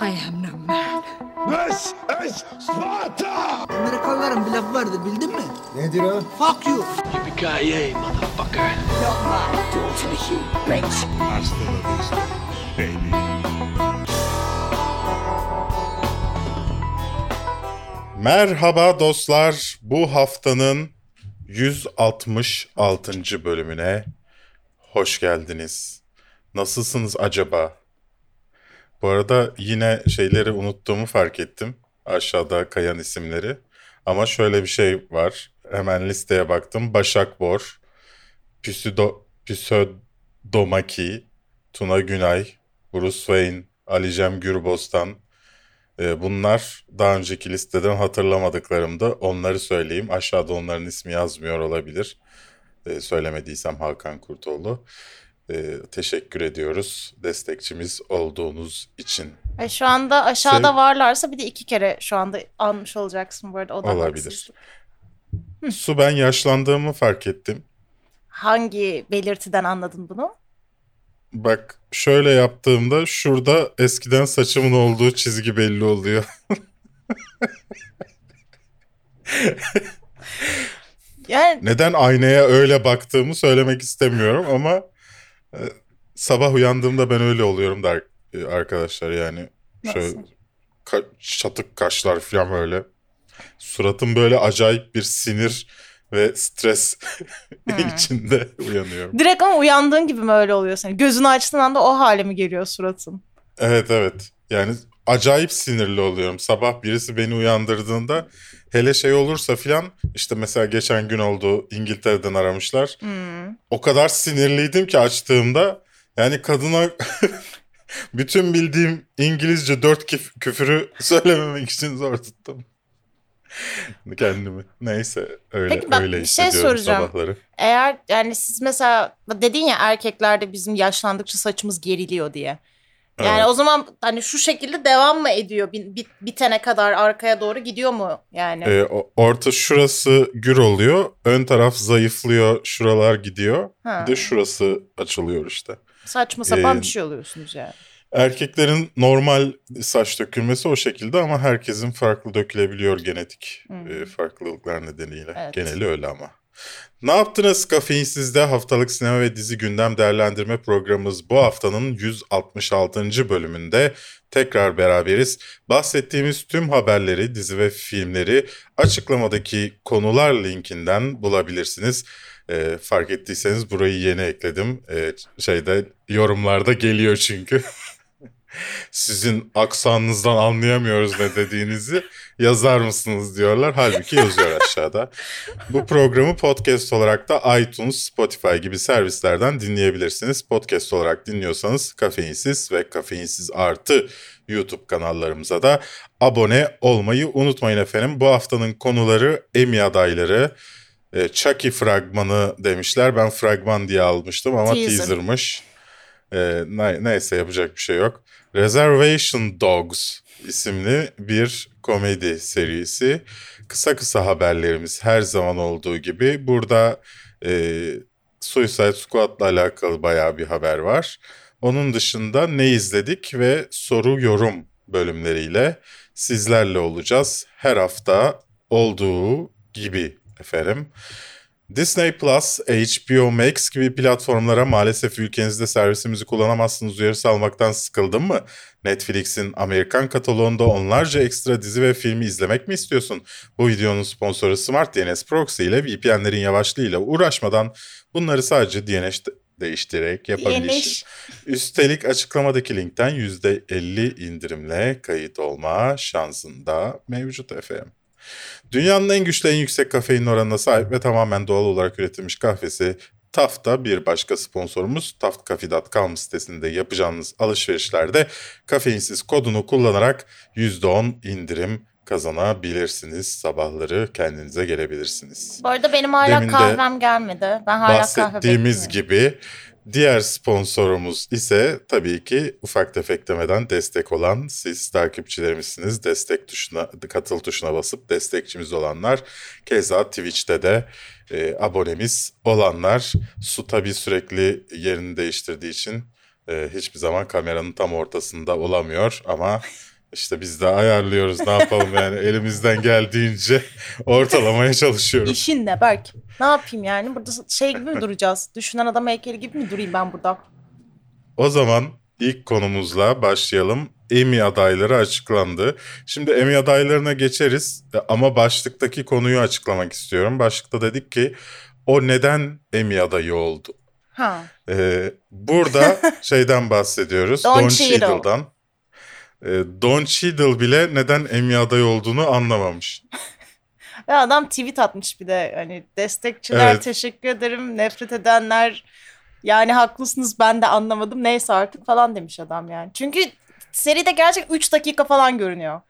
I am no man. This is Sparta! Amerikalıların bir lafı vardı bildin mi? Nedir o? Fuck you. Yippee-ki-yay, motherfucker! Hasta la vista, baby. Merhaba dostlar. Bu haftanın 166. bölümüne hoş geldiniz. Nasılsınız acaba? Bu arada yine şeyleri unuttuğumu fark ettim. Aşağıda kayan isimleri. Ama şöyle bir şey var. Hemen listeye baktım. Başak Bor, Püsüdo, Püsödomaki, Tuna Günay, Bruce Wayne, Ali Cem Gürbostan, ee, Bunlar daha önceki listeden hatırlamadıklarımda onları söyleyeyim. Aşağıda onların ismi yazmıyor olabilir. Ee, Söylemediysem Hakan Kurtoğlu. Ee, Teşekkür ediyoruz destekçimiz olduğunuz için. E, şu anda aşağıda Sev- varlarsa bir de iki kere şu anda almış olacaksın bu arada. O da Olabilir. haksızlık. Su ben yaşlandığımı fark ettim. Hangi belirtiden anladın bunu? Bak şöyle yaptığımda şurada eskiden saçımın olduğu çizgi belli oluyor. Yani Neden aynaya öyle baktığımı söylemek istemiyorum ama e, sabah uyandığımda ben öyle oluyorum da e, arkadaşlar yani. Şöyle Nasıl? ka- çatık kaşlar falan böyle. Suratım böyle acayip bir sinir ve stres içinde uyanıyorum. direkt ama uyandığın gibi mi öyle oluyor senin? Gözünü açtığın anda o hale mi geliyor suratın? Evet evet. Yani acayip sinirli oluyorum. Sabah birisi beni uyandırdığında hele şey olursa filan işte mesela geçen gün oldu İngiltere'den aramışlar. Hmm. O kadar sinirliydim ki açtığımda yani kadına bütün bildiğim İngilizce dört küfürü söylememek için zor tuttum. Kendimi. Neyse öyle Peki ben öyle bir şey soracağım. sabahları. Eğer yani siz mesela dedin ya erkeklerde bizim yaşlandıkça saçımız geriliyor diye. Yani Evet. o zaman hani şu şekilde devam mı ediyor? Bit- bit- bitene kadar arkaya doğru gidiyor mu yani? Ee, orta şurası gür oluyor. Ön taraf zayıflıyor. Şuralar gidiyor. Ha. Bir de şurası açılıyor işte. Saçma sapan Ee, bir şey oluyorsunuz yani. Erkeklerin normal saç dökülmesi o şekilde ama herkesin farklı dökülebiliyor genetik Hmm. farklılıklar nedeniyle. Evet. Geneli öyle ama. Ne yaptınız Kafeinsiz'de haftalık sinema ve dizi gündem değerlendirme programımız bu haftanın 166. bölümünde tekrar beraberiz. Bahsettiğimiz tüm haberleri, dizi ve filmleri açıklamadaki konular linkinden bulabilirsiniz. E, fark ettiyseniz burayı yeni ekledim. E, şeyde yorumlarda geliyor çünkü. Sizin aksanınızdan anlayamıyoruz ne dediğinizi yazar mısınız diyorlar. Halbuki yazıyor aşağıda. Bu programı podcast olarak da iTunes, Spotify gibi servislerden dinleyebilirsiniz. Podcast olarak dinliyorsanız Kafeinsiz ve Kafeinsiz Artı YouTube kanallarımıza da abone olmayı unutmayın efendim. Bu haftanın konuları Emmy adayları, e, Chucky fragmanı demişler. Ben fragman diye almıştım ama Teaser. teaser'mış. E, ne- neyse yapacak bir şey yok. Reservation Dogs isimli bir komedi serisi. Kısa kısa haberlerimiz her zaman olduğu gibi. Burada e, Suicide Squad'la alakalı bayağı bir haber var. Onun dışında ne izledik ve soru yorum bölümleriyle sizlerle olacağız. Her hafta olduğu gibi efendim. Disney Plus, HBO Max gibi platformlara maalesef ülkenizde servisimizi kullanamazsınız uyarısı almaktan sıkıldın mı? Netflix'in Amerikan kataloğunda onlarca ekstra dizi ve filmi izlemek mi istiyorsun? Bu videonun sponsoru Smart DNS Proxy ile VPN'lerin yavaşlığıyla uğraşmadan bunları sadece DNS de- değiştirerek yapabilirsin. Üstelik açıklamadaki linkten %50 indirimle kayıt olma şansın da mevcut efendim. Dünyanın en güçlü en yüksek kafein oranına sahip ve tamamen doğal olarak üretilmiş kahvesi Taft'ta bir başka sponsorumuz taftcafe.com sitesinde yapacağınız alışverişlerde kafeinsiz kodunu kullanarak %10 indirim kazanabilirsiniz. Sabahları kendinize gelebilirsiniz. Bu arada benim hala Demin de kahvem gelmedi. Ben hala kahve Bahsettiğimiz gibi diğer sponsorumuz ise tabii ki ufak tefek demeden destek olan siz takipçilerimizsiniz. Destek tuşuna, katıl tuşuna basıp destekçimiz olanlar. Keza Twitch'te de e, abonemiz olanlar. Su tabii sürekli yerini değiştirdiği için e, hiçbir zaman kameranın tam ortasında olamıyor ama işte biz de ayarlıyoruz ne yapalım yani elimizden geldiğince ortalamaya çalışıyoruz. İşin ne Berk? Ne yapayım yani? Burada şey gibi mi duracağız? Düşünen adam heykeli gibi mi durayım ben burada? O zaman ilk konumuzla başlayalım. Emmy adayları açıklandı. Şimdi Emmy adaylarına geçeriz E, ama başlıktaki konuyu açıklamak istiyorum. Başlıkta dedik ki o neden Emmy adayı oldu? Ha. Ee, burada şeyden bahsediyoruz. Don Don, Cheadle. Cheadle'dan. Ee, Don Cheadle bile neden Emmy adayı olduğunu anlamamış. Ve adam tweet atmış bir de hani destekçiler Evet. teşekkür ederim nefret edenler yani haklısınız ben de anlamadım neyse artık falan demiş adam yani. Çünkü seride gerçek 3 dakika falan görünüyor.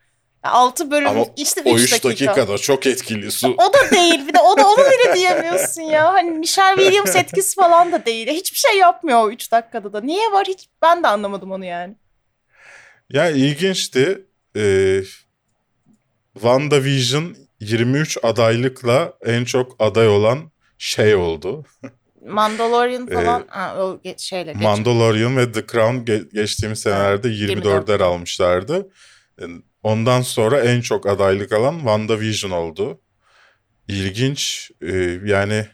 6 bölüm Ama işte o 3 3 dakika. dakikada çok etkili su. O da değil bir de o da onu bile diyemiyorsun ya. Hani Michelle Williams etkisi falan da değil. Hiçbir şey yapmıyor o 3 dakikada da. Niye var hiç ben de anlamadım onu yani. Ya ilginçti. Ee, WandaVision 23 adaylıkla en çok aday olan şey oldu. Mandalorian Ee, falan ha, o şeyle geç. Mandalorian ve The Crown ge- geçtiğimiz senelerde 24. 24'ler almışlardı. Ee, Ondan sonra en çok adaylık alan WandaVision oldu. İlginç. Ee, yani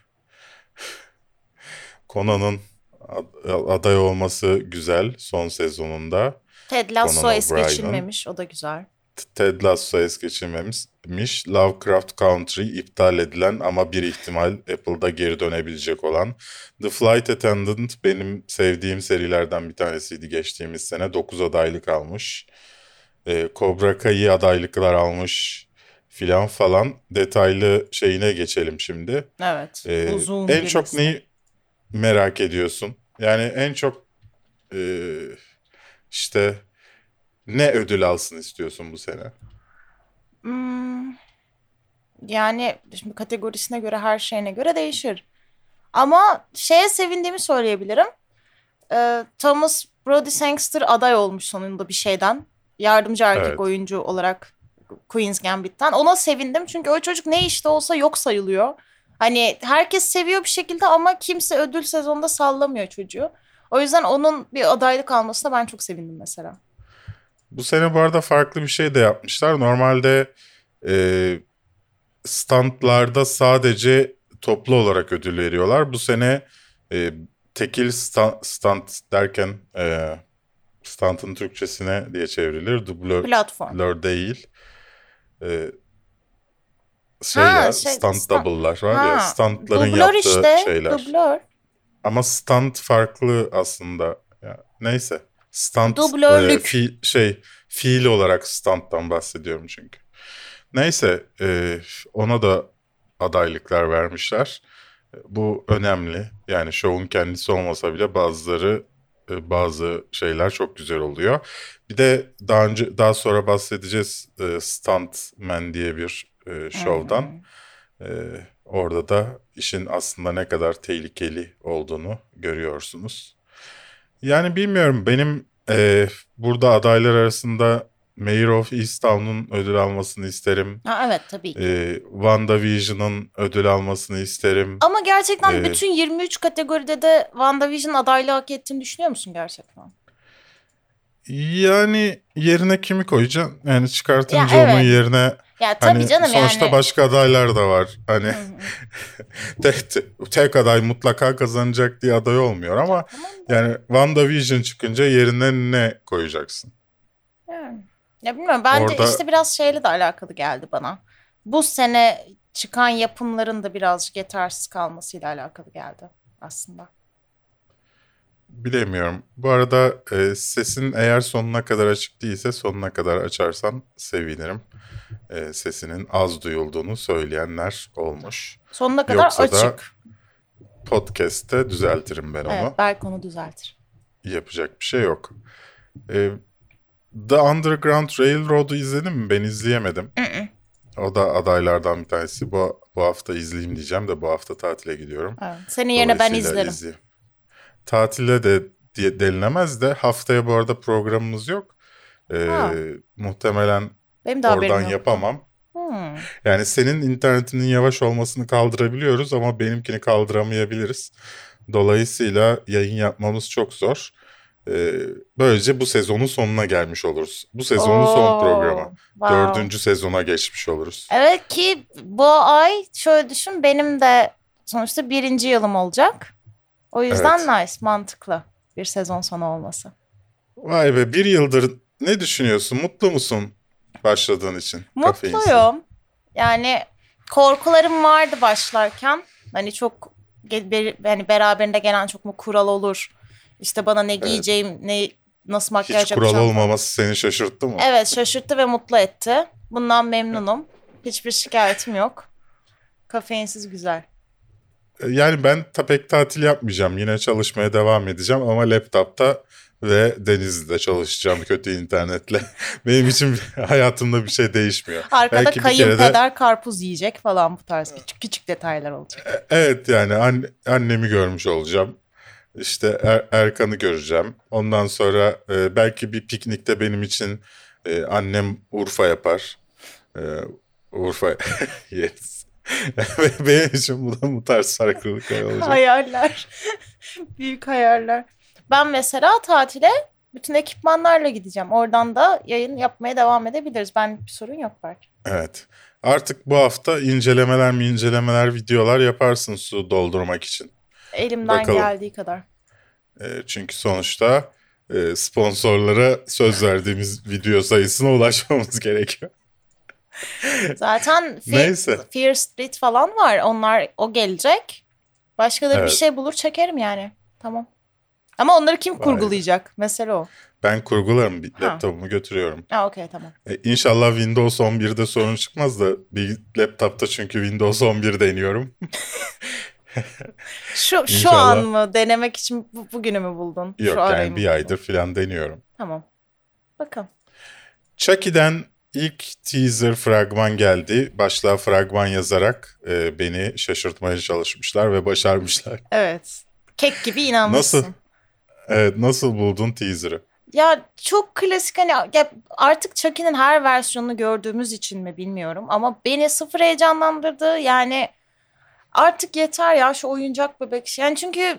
Conan'ın ad- aday olması güzel son sezonunda. Ted Lasso es geçilmemiş o da güzel. Ted Lasso es geçirmemiş. Lovecraft Country iptal edilen ama bir ihtimal Apple'da geri dönebilecek olan. The Flight Attendant benim sevdiğim serilerden bir tanesiydi geçtiğimiz sene. 9 adaylık almış. Ee, Cobra Kai adaylıklar almış filan falan. Detaylı şeyine geçelim şimdi. Evet. Ee, uzun en bir çok neyi merak ediyorsun? Yani en çok e, işte ne ödül alsın istiyorsun bu sene? Hmm, yani şimdi kategorisine göre her şeyine göre değişir. Ama şeye sevindiğimi söyleyebilirim. Ee, Thomas Brody Sangster aday olmuş sonunda bir şeyden. Yardımcı erkek Evet. oyuncu olarak Queen's Gambit'ten. Ona sevindim çünkü o çocuk ne işte olsa yok sayılıyor. Hani herkes seviyor bir şekilde ama kimse ödül sezonunda sallamıyor çocuğu. O yüzden onun bir adaylık almasına ben çok sevindim mesela. Bu sene bu arada farklı bir şey de yapmışlar. Normalde e, standlarda sadece toplu olarak ödül veriyorlar. Bu sene e, tekil sta- stand derken e, standın Türkçesine diye çevrilir. Dublör, Platform. değil. E, şey Ha, ya şey, stand stand- double'lar var ya Ha, standların Dublör yaptığı işte. şeyler. Dublör. Ama stand farklı aslında. Ya, neyse. Stand Dublörlük. e, fi- şey fiil olarak standtan bahsediyorum çünkü. Neyse e, ona da adaylıklar vermişler. E, Bu önemli. Yani şovun kendisi olmasa bile bazıları e, bazı şeyler çok güzel oluyor. Bir de daha önce daha sonra bahsedeceğiz e, Stuntman diye bir e, şovdan. Ee, orada da işin aslında ne kadar tehlikeli olduğunu görüyorsunuz. Yani bilmiyorum benim e, burada adaylar arasında Mayor of Easttown'un ödül almasını isterim. Ha, evet tabii ki. E, WandaVision'ın ödül almasını isterim. Ama gerçekten Ee, bütün 23 kategoride de WandaVision adaylığı hak ettiğini düşünüyor musun gerçekten? Yani yerine kimi koyacaksın? Yani çıkartınca Ya, onun evet. yerine Ya tabii hani canım sonuçta yani. başka adaylar da var. Hani tek, tek, aday mutlaka kazanacak diye aday olmuyor ama yani WandaVision çıkınca yerine ne koyacaksın? Yani. Ya bilmiyorum bence Orada- işte biraz şeyle de alakalı geldi bana. Bu sene çıkan yapımların da birazcık yetersiz kalmasıyla alakalı geldi aslında. Bilemiyorum. Bu arada e, sesin eğer sonuna kadar açık değilse sonuna kadar açarsan sevinirim. E, sesinin az duyulduğunu söyleyenler olmuş. Sonuna kadar Yoksa da açık. Podcast'te düzeltirim ben onu. Evet belki onu düzeltir. Yapacak bir şey yok. E, The Underground Railroad'u izledin mi? Ben izleyemedim. O da adaylardan bir tanesi. Bu, bu hafta izleyeyim diyeceğim de bu hafta tatile gidiyorum. Evet. Senin yerine ben izlerim. izleyeyim. Tatile de diye denilemez de haftaya bu arada programımız yok. Ee, Ha. muhtemelen Benim de oradan yok. yapamam. Hmm. Yani senin internetinin yavaş olmasını kaldırabiliyoruz ama benimkini kaldıramayabiliriz. Dolayısıyla yayın yapmamız çok zor. Ee, böylece bu sezonun sonuna gelmiş oluruz. Bu sezonun son Oo, programı. wow. Dördüncü sezona geçmiş oluruz. Evet ki bu ay şöyle düşün benim de sonuçta birinci yılım olacak. O yüzden nice, mantıklı bir sezon sonu olması. Vay be bir yıldır ne düşünüyorsun? Mutlu musun başladığın için? Mutluyum. Yani korkularım vardı başlarken. Hani çok yani beraberinde gelen çok mu kural olur? İşte bana ne giyeceğim, ne nasıl makyaj Hiç kural yapacağım. olmaması seni şaşırttı mı? Evet şaşırttı ve mutlu etti. Bundan memnunum. Hiçbir şikayetim yok. Kafeinsiz güzel. Yani ben pek tatil yapmayacağım. Yine çalışmaya devam edeceğim ama laptopta ve Denizli'de çalışacağım kötü internetle. Benim için hayatımda bir şey değişmiyor. Arkada Belki bir kere de- kayınpeder karpuz yiyecek falan bu tarz küçük küçük detaylar olacak. Evet yani anne- annemi görmüş olacağım. İşte Er- Erkan'ı göreceğim. Ondan sonra e, belki bir piknikte benim için e, annem Urfa yapar. E, Urfa yes. Benim için bu da bu tarz farklılıklar olacak. Hayaller. Büyük hayaller. Ben mesela tatile bütün ekipmanlarla gideceğim. Oradan da yayın yapmaya devam edebiliriz. Ben bir sorun yok belki. Evet. Artık bu hafta incelemeler mi incelemeler videolar yaparsın su doldurmak için. Elimden Bakalım. geldiği kadar. E, çünkü sonuçta e, sponsorlara söz verdiğimiz video sayısına ulaşmamız gerekiyor. Zaten Fe- Neyse. Fear Street falan var. Onlar o gelecek. Başka da Evet. bir şey bulur çekerim yani. Tamam. Ama onları kim Vay kurgulayacak? Mesele o. Ben kurgularım bir Ha. laptopumu götürüyorum. Ha okey tamam. E, inşallah Windows 11'de sorun çıkmaz da bir laptopta çünkü Windows 11 deniyorum. Şu şu an mı denemek için bu, bugünü mü buldun? Yok şu yani bir aydır falan deniyorum. Tamam. Bakalım. Chucky'den ilk teaser fragman geldi. Başlığa fragman yazarak e, beni şaşırtmaya çalışmışlar ve başarmışlar. Evet. Kek gibi inanmışsın. Nasıl? Evet, nasıl buldun teaser'ı? Ya çok klasik hani ya artık Chucky'nin her versiyonunu gördüğümüz için mi bilmiyorum ama beni sıfır heyecanlandırdı. Yani artık yeter ya şu oyuncak bebek. şey. Yani çünkü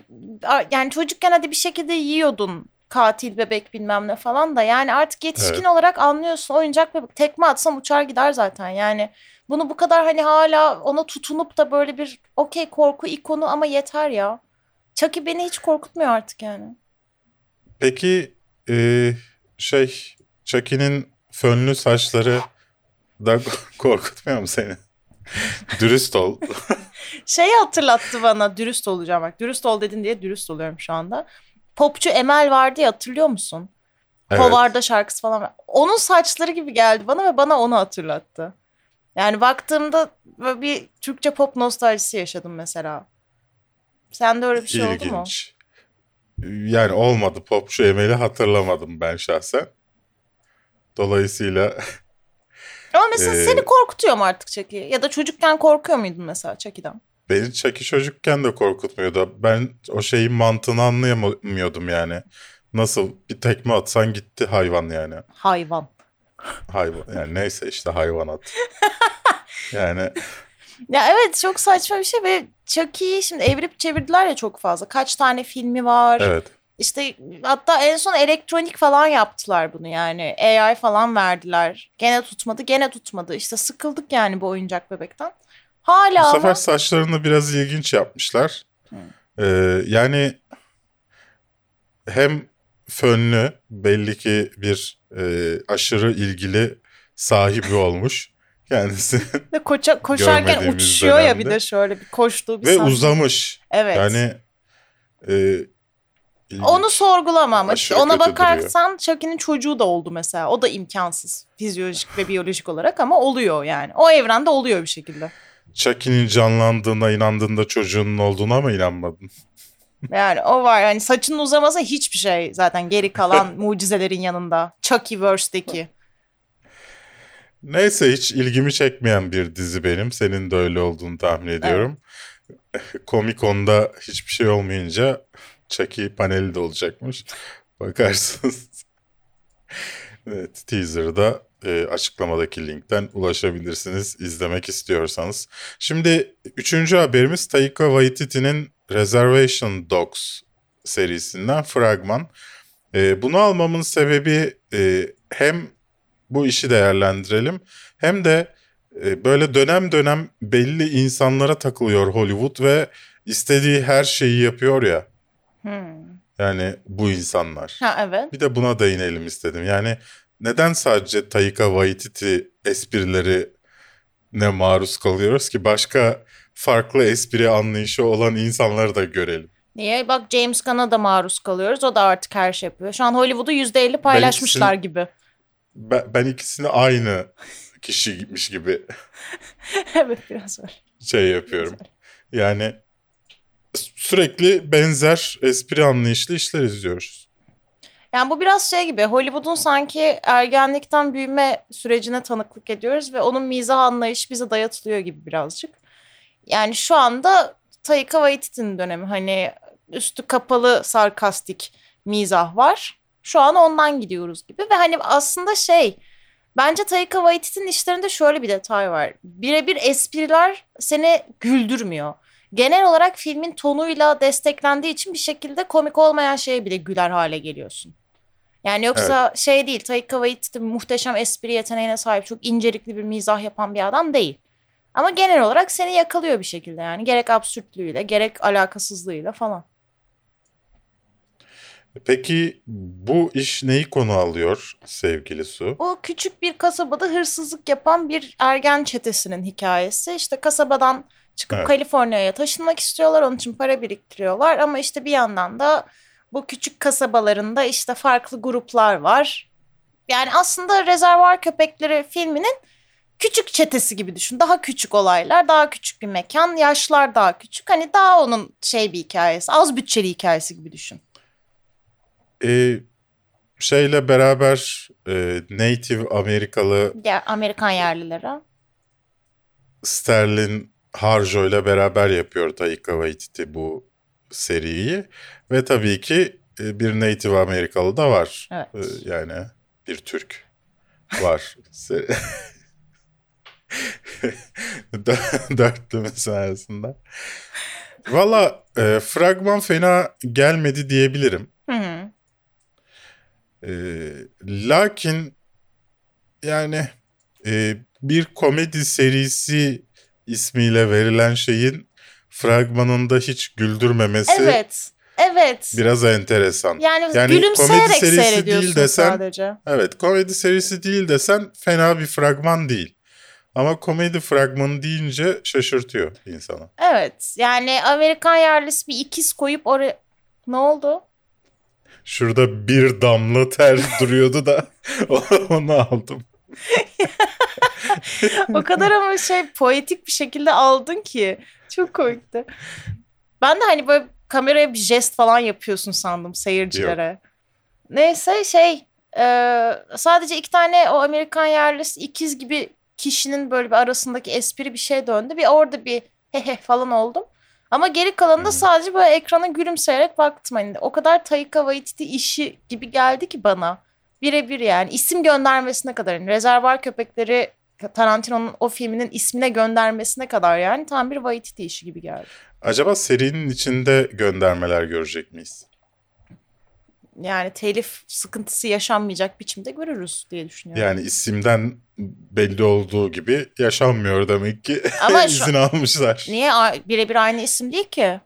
yani çocukken hadi bir şekilde yiyordun katil bebek bilmem ne falan da yani artık yetişkin Evet. olarak anlıyorsun oyuncak bebek tekme atsam uçar gider zaten yani bunu bu kadar hani hala ona tutunup da böyle bir okey korku ikonu ama yeter ya. Chucky beni hiç korkutmuyor artık yani. Peki e, şey Chucky'nin fönlü saçları da korkutmuyor mu seni? Dürüst ol. Şeyi hatırlattı bana dürüst olacağım bak. Dürüst ol dedin diye dürüst oluyorum şu anda. Popçu Emel vardı ya hatırlıyor musun? Evet. Hovarda şarkısı falan var. Onun saçları gibi geldi bana ve bana onu hatırlattı. Yani baktığımda böyle bir Türkçe pop nostaljisi yaşadım mesela. Sende öyle bir şey oldu mu? Yani olmadı. Popçu Emel'i hatırlamadım ben şahsen. Dolayısıyla Ama mesela Ee, seni korkutuyor mu artık Chucky? Ya da çocukken korkuyor muydun mesela Chucky'den? beni Chucky çocukken de korkutmuyordu. Ben o şeyin mantığını anlayamıyordum yani. Nasıl bir tekme atsan gitti hayvan yani. Hayvan. Hayvan yani neyse işte hayvanat. Yani Ya evet çok saçma bir şey ve Chucky'yi şimdi evirip çevirdiler ya çok fazla. Kaç tane filmi var. evet. İşte hatta en son elektronik falan yaptılar bunu yani. AI falan verdiler. Gene tutmadı, gene tutmadı. İşte sıkıldık yani bu oyuncak bebekten. Hala Bu ama sefer saçlarını biraz ilginç yapmışlar. Ee, yani hem fönlü belli ki bir e, aşırı ilgili sahibi olmuş kendisi ve koça, koşarken uçuyor ya bir dönemde. de şöyle bir koştuğu bir ve sahne. uzamış. Evet. Yani e, ilginç. Onu sorgulama ama Aşırı ona bakarsan Chucky'nin çocuğu da oldu mesela. O da imkansız fizyolojik ve biyolojik olarak ama oluyor yani. O evrende oluyor bir şekilde. Chucky'nin canlandığına inandığında çocuğunun olduğuna mı inanmadın? Yani o var yani saçının uzaması hiçbir şey zaten geri kalan mucizelerin yanında. Chuckyverse'deki. Neyse hiç ilgimi çekmeyen bir dizi benim. Senin de öyle olduğunu tahmin ediyorum. Comic-Con'da hiçbir şey olmayınca Chucky paneli de olacakmış. Bakarsınız. evet teaser'da e, açıklamadaki linkten ulaşabilirsiniz izlemek istiyorsanız. Şimdi üçüncü haberimiz Taika Waititi'nin Reservation Dogs serisinden fragman. E, bunu almamın sebebi e, hem bu işi değerlendirelim hem de e, böyle dönem dönem belli insanlara takılıyor Hollywood ve istediği her şeyi yapıyor ya. Hmm. Yani bu insanlar. Ha evet. Bir de buna değinelim istedim. Yani neden sadece Taika Waititi esprileri ne maruz kalıyoruz ki başka farklı espri anlayışı olan insanları da görelim. Niye? Bak James Gunn'a da maruz kalıyoruz. O da artık her şey yapıyor. Şu an Hollywood'u %50 paylaşmışlar ikisini- gibi. Ben, ben ikisini aynı kişiymiş gibi evet biraz öyle. şey yapıyorum. Yani sürekli benzer espri anlayışlı işler izliyoruz. Yani bu biraz şey gibi Hollywood'un sanki ergenlikten büyüme sürecine tanıklık ediyoruz ve onun mizah anlayışı bize dayatılıyor gibi birazcık. Yani şu anda Taika Waititi'nin dönemi hani üstü kapalı sarkastik mizah var. Şu an ondan gidiyoruz gibi ve hani aslında şey bence Taika Waititi'nin işlerinde şöyle bir detay var. Birebir espriler seni güldürmüyor. Genel olarak filmin tonuyla desteklendiği için bir şekilde komik olmayan şeye bile güler hale geliyorsun. Yani yoksa şey değil Taika Waititi muhteşem espri yeteneğine sahip çok incelikli bir mizah yapan bir adam değil. Ama genel olarak seni yakalıyor bir şekilde yani gerek absürtlüğüyle gerek alakasızlığıyla falan. Peki bu iş neyi konu alıyor sevgili Su? O küçük bir kasabada hırsızlık yapan bir ergen çetesinin hikayesi. İşte kasabadan çıkıp Evet. Kaliforniya'ya taşınmak istiyorlar. Onun için para biriktiriyorlar. Ama işte bir yandan da bu küçük kasabalarında işte farklı gruplar var. Yani aslında Rezervuar Köpekleri filminin küçük çetesi gibi düşün. Daha küçük olaylar, daha küçük bir mekan, yaşlar daha küçük. Hani daha onun şey bir hikayesi, az bütçeli hikayesi gibi düşün. Ee, şeyle beraber e, Native Amerikalı Ya Amerikan yerlilere. Sterling Harjo ile beraber yapıyor Taika Waititi bu seriyi. Ve tabii ki e, bir Native Amerikalı da var. Evet. E, Yani bir Türk var. Dörtlümüz arasında. Valla e, fragman fena gelmedi diyebilirim. E, lakin yani e, bir komedi serisi ismiyle verilen şeyin fragmanında hiç güldürmemesi Evet. Evet. biraz enteresan. Yani, Yani gülümseyerek komedi serisi değil desen- sadece. Evet komedi serisi değil desen fena bir fragman değil. Ama komedi fragmanı deyince şaşırtıyor insanı. Evet. Yani Amerikan yerlisi bir ikiz koyup oraya... Ne oldu? Şurada bir damla ter duruyordu da onu aldım. o kadar ama şey poetik bir şekilde aldın ki. Çok komikti. Ben de hani böyle kameraya bir jest falan yapıyorsun sandım seyircilere. Neyse şey e, sadece iki tane o Amerikan yerlisi ikiz gibi kişinin böyle bir arasındaki espri bir şey döndü. Bir orada bir hehe falan oldum. Ama geri kalanında Hı. sadece böyle ekrana gülümseyerek baktım. Hani o kadar Taika Waititi işi gibi geldi ki bana. Birebir yani isim göndermesine kadar. Yani Rezervuar Köpekleri Tarantino'nun o filminin ismine göndermesine kadar yani tam bir Waititi işi gibi geldi. Acaba serinin içinde göndermeler görecek miyiz? Yani telif sıkıntısı yaşanmayacak biçimde görürüz diye düşünüyorum. Yani isimden belli olduğu gibi yaşanmıyor demek ki. Ama şu- izin almışlar. Niye birebir aynı isim değil ki?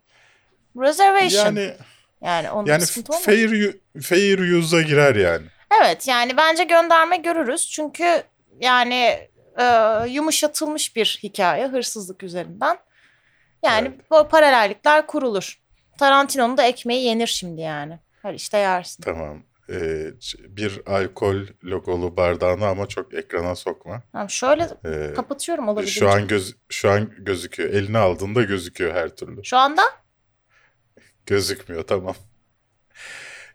Reservation. Yani, Yani onun yani sıkıntı olmaz. fair fair use'a girer yani. Evet yani bence gönderme görürüz. Çünkü yani e, yumuşatılmış bir hikaye hırsızlık üzerinden. Yani Evet. bu paralellikler kurulur. Tarantino'nun da ekmeği yenir şimdi yani. Her işte yersin. Tamam. Ee, bir alkol logolu bardağını ama çok ekrana sokma. Tamam, şöyle Ee, kapatıyorum olabildiğince. şu an göz şu an gözüküyor. Eline aldığında gözüküyor her türlü. Şu anda Gözükmüyor tamam.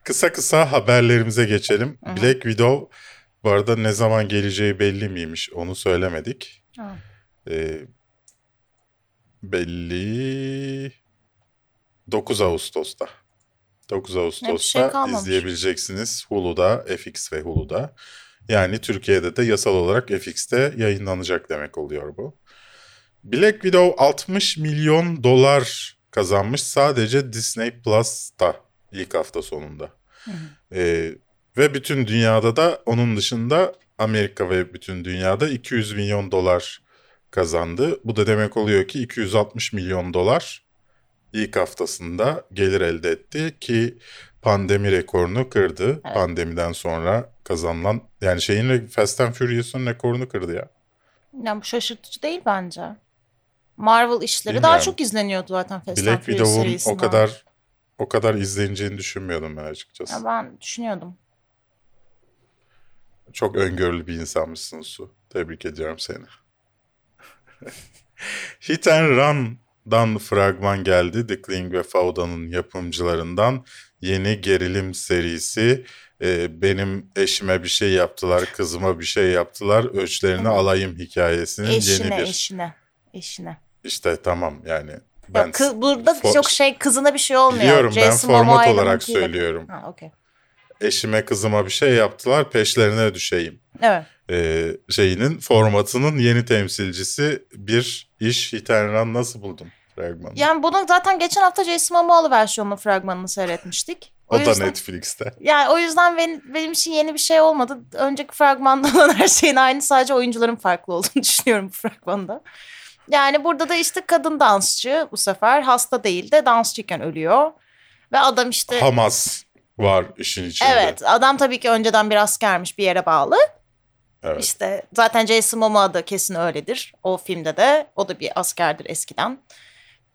Kısa kısa haberlerimize geçelim. Hı hı. Black Widow bu arada ne zaman geleceği belli miymiş onu söylemedik. Ha. Ee, belli 9 Ağustos'ta. 9 Ağustos'ta şey izleyebileceksiniz Hulu'da, FX ve Hulu'da. Yani Türkiye'de de yasal olarak FX'te yayınlanacak demek oluyor bu. Black Widow 60 milyon dolar kazanmış sadece Disney Plus'ta ilk hafta sonunda. Ee, ve bütün dünyada da onun dışında Amerika ve bütün dünyada 200 milyon dolar kazandı. Bu da demek oluyor ki 260 milyon dolar ilk haftasında gelir elde etti ki pandemi rekorunu kırdı. Evet. Pandemiden sonra kazanılan yani şeyin Fast and Furious'un rekorunu kırdı ya. Yani bu şaşırtıcı değil bence. Marvel işleri daha Bilmiyorum. çok izleniyordu zaten Fast and Black Furious Widow'un o kadar o kadar izleneceğini düşünmüyordum ben açıkçası. Ya ben düşünüyordum. Çok öngörülü bir insanmışsın Su. Tebrik ediyorum seni. Hit and Run'dan fragman geldi. The Kling ve Fauda'nın yapımcılarından yeni gerilim serisi. Ee, benim eşime bir şey yaptılar, kızıma bir şey yaptılar. Ölçlerini alayım hikayesinin Eşine, yeni bir. eşine, eşine. İşte tamam yani. Ben Yok, kız, burada fo- çok şey kızına bir şey olmuyor. Biliyorum ben Jason format Momoa'yla olarak söylüyorum. Ha, okey. Eşime kızıma bir şey yaptılar, peşlerine düşeyim. Evet. E, şeyinin formatının yeni temsilcisi bir iş Hit and Run nasıl buldun fragmanı? Yani bunun zaten geçen hafta Jason Momoa'lı versiyonlu fragmanını seyretmiştik. o da yüzden- Netflix'te. Yani o yüzden benim, benim için yeni bir şey olmadı. Önceki fragmanda olan her şeyin aynı sadece oyuncuların farklı olduğunu düşünüyorum bu fragmanda. Yani burada da işte kadın dansçı bu sefer hasta değil de dansçıyken ölüyor. Ve adam işte Hamas var işin içinde. evet adam tabii ki önceden bir askermiş bir yere bağlı. Evet. İşte zaten Jason Momoa da kesin öyledir. O filmde de o da bir askerdir eskiden.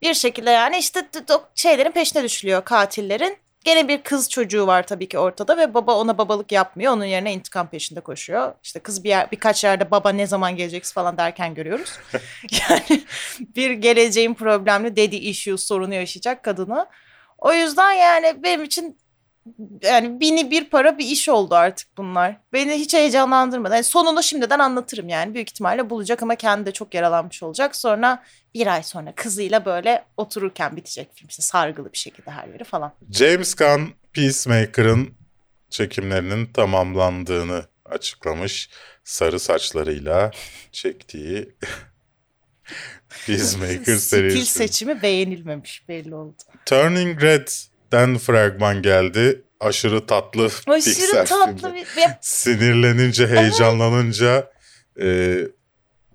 Bir şekilde yani işte şeylerin peşine düşülüyor katillerin. Gene bir kız çocuğu var tabii ki ortada ve baba ona babalık yapmıyor. Onun yerine intikam peşinde koşuyor. İşte kız bir yer, birkaç yerde baba ne zaman geleceksin falan derken görüyoruz. yani bir geleceğin problemli daddy issues sorunu yaşayacak kadını. O yüzden yani benim için yani bini bir para bir iş oldu artık bunlar. Beni hiç heyecanlandırmadı. Yani sonunu şimdiden anlatırım yani. Büyük ihtimalle bulacak ama kendi de çok yaralanmış olacak. Sonra bir ay sonra kızıyla böyle otururken bitecek film. İşte sargılı bir şekilde her yeri falan. James Gunn Peacemaker'ın çekimlerinin tamamlandığını açıklamış. Sarı saçlarıyla çektiği Peacemaker Stil serisi. seçimi beğenilmemiş belli oldu. Turning Red'den fragman geldi. Aşırı tatlı Aşırı Pixar tatlı filmi. bir... Sinirlenince, heyecanlanınca e,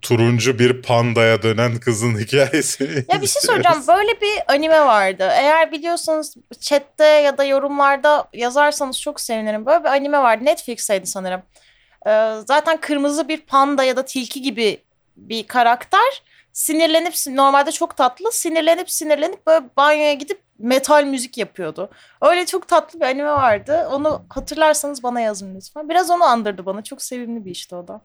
turuncu bir pandaya dönen kızın hikayesini Ya bir şey soracağım. Böyle bir anime vardı. Eğer biliyorsanız chatte ya da yorumlarda yazarsanız çok sevinirim. Böyle bir anime vardı. Netflix'teydi sanırım. Ee, zaten kırmızı bir panda ya da tilki gibi bir karakter. Sinirlenip normalde çok tatlı. Sinirlenip sinirlenip böyle banyoya gidip metal müzik yapıyordu. Öyle çok tatlı bir anime vardı. Onu hatırlarsanız bana yazın lütfen. Biraz onu andırdı bana. Çok sevimli bir işti o da.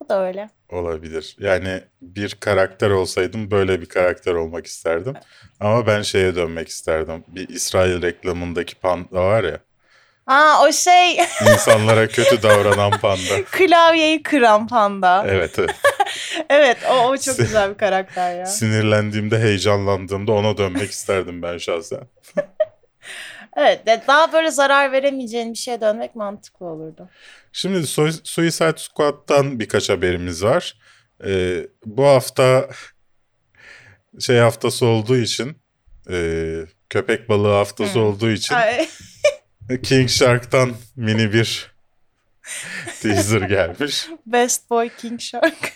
Bu da öyle. Olabilir. Yani bir karakter olsaydım böyle bir karakter olmak isterdim. Ama ben şeye dönmek isterdim. Bir İsrail reklamındaki panda var ya. Ha o şey insanlara kötü davranan panda. klavyeyi kıran panda. Evet, evet. Evet o, o çok güzel bir karakter ya. Sinirlendiğimde, heyecanlandığımda ona dönmek isterdim ben şahsen. Evet daha böyle zarar veremeyeceğin bir şeye dönmek mantıklı olurdu. Şimdi Sui- Suicide Squad'dan birkaç haberimiz var. Ee, bu hafta şey haftası olduğu için e, köpek balığı haftası Hı. olduğu için King Shark'tan mini bir teaser gelmiş. Best Boy King Shark.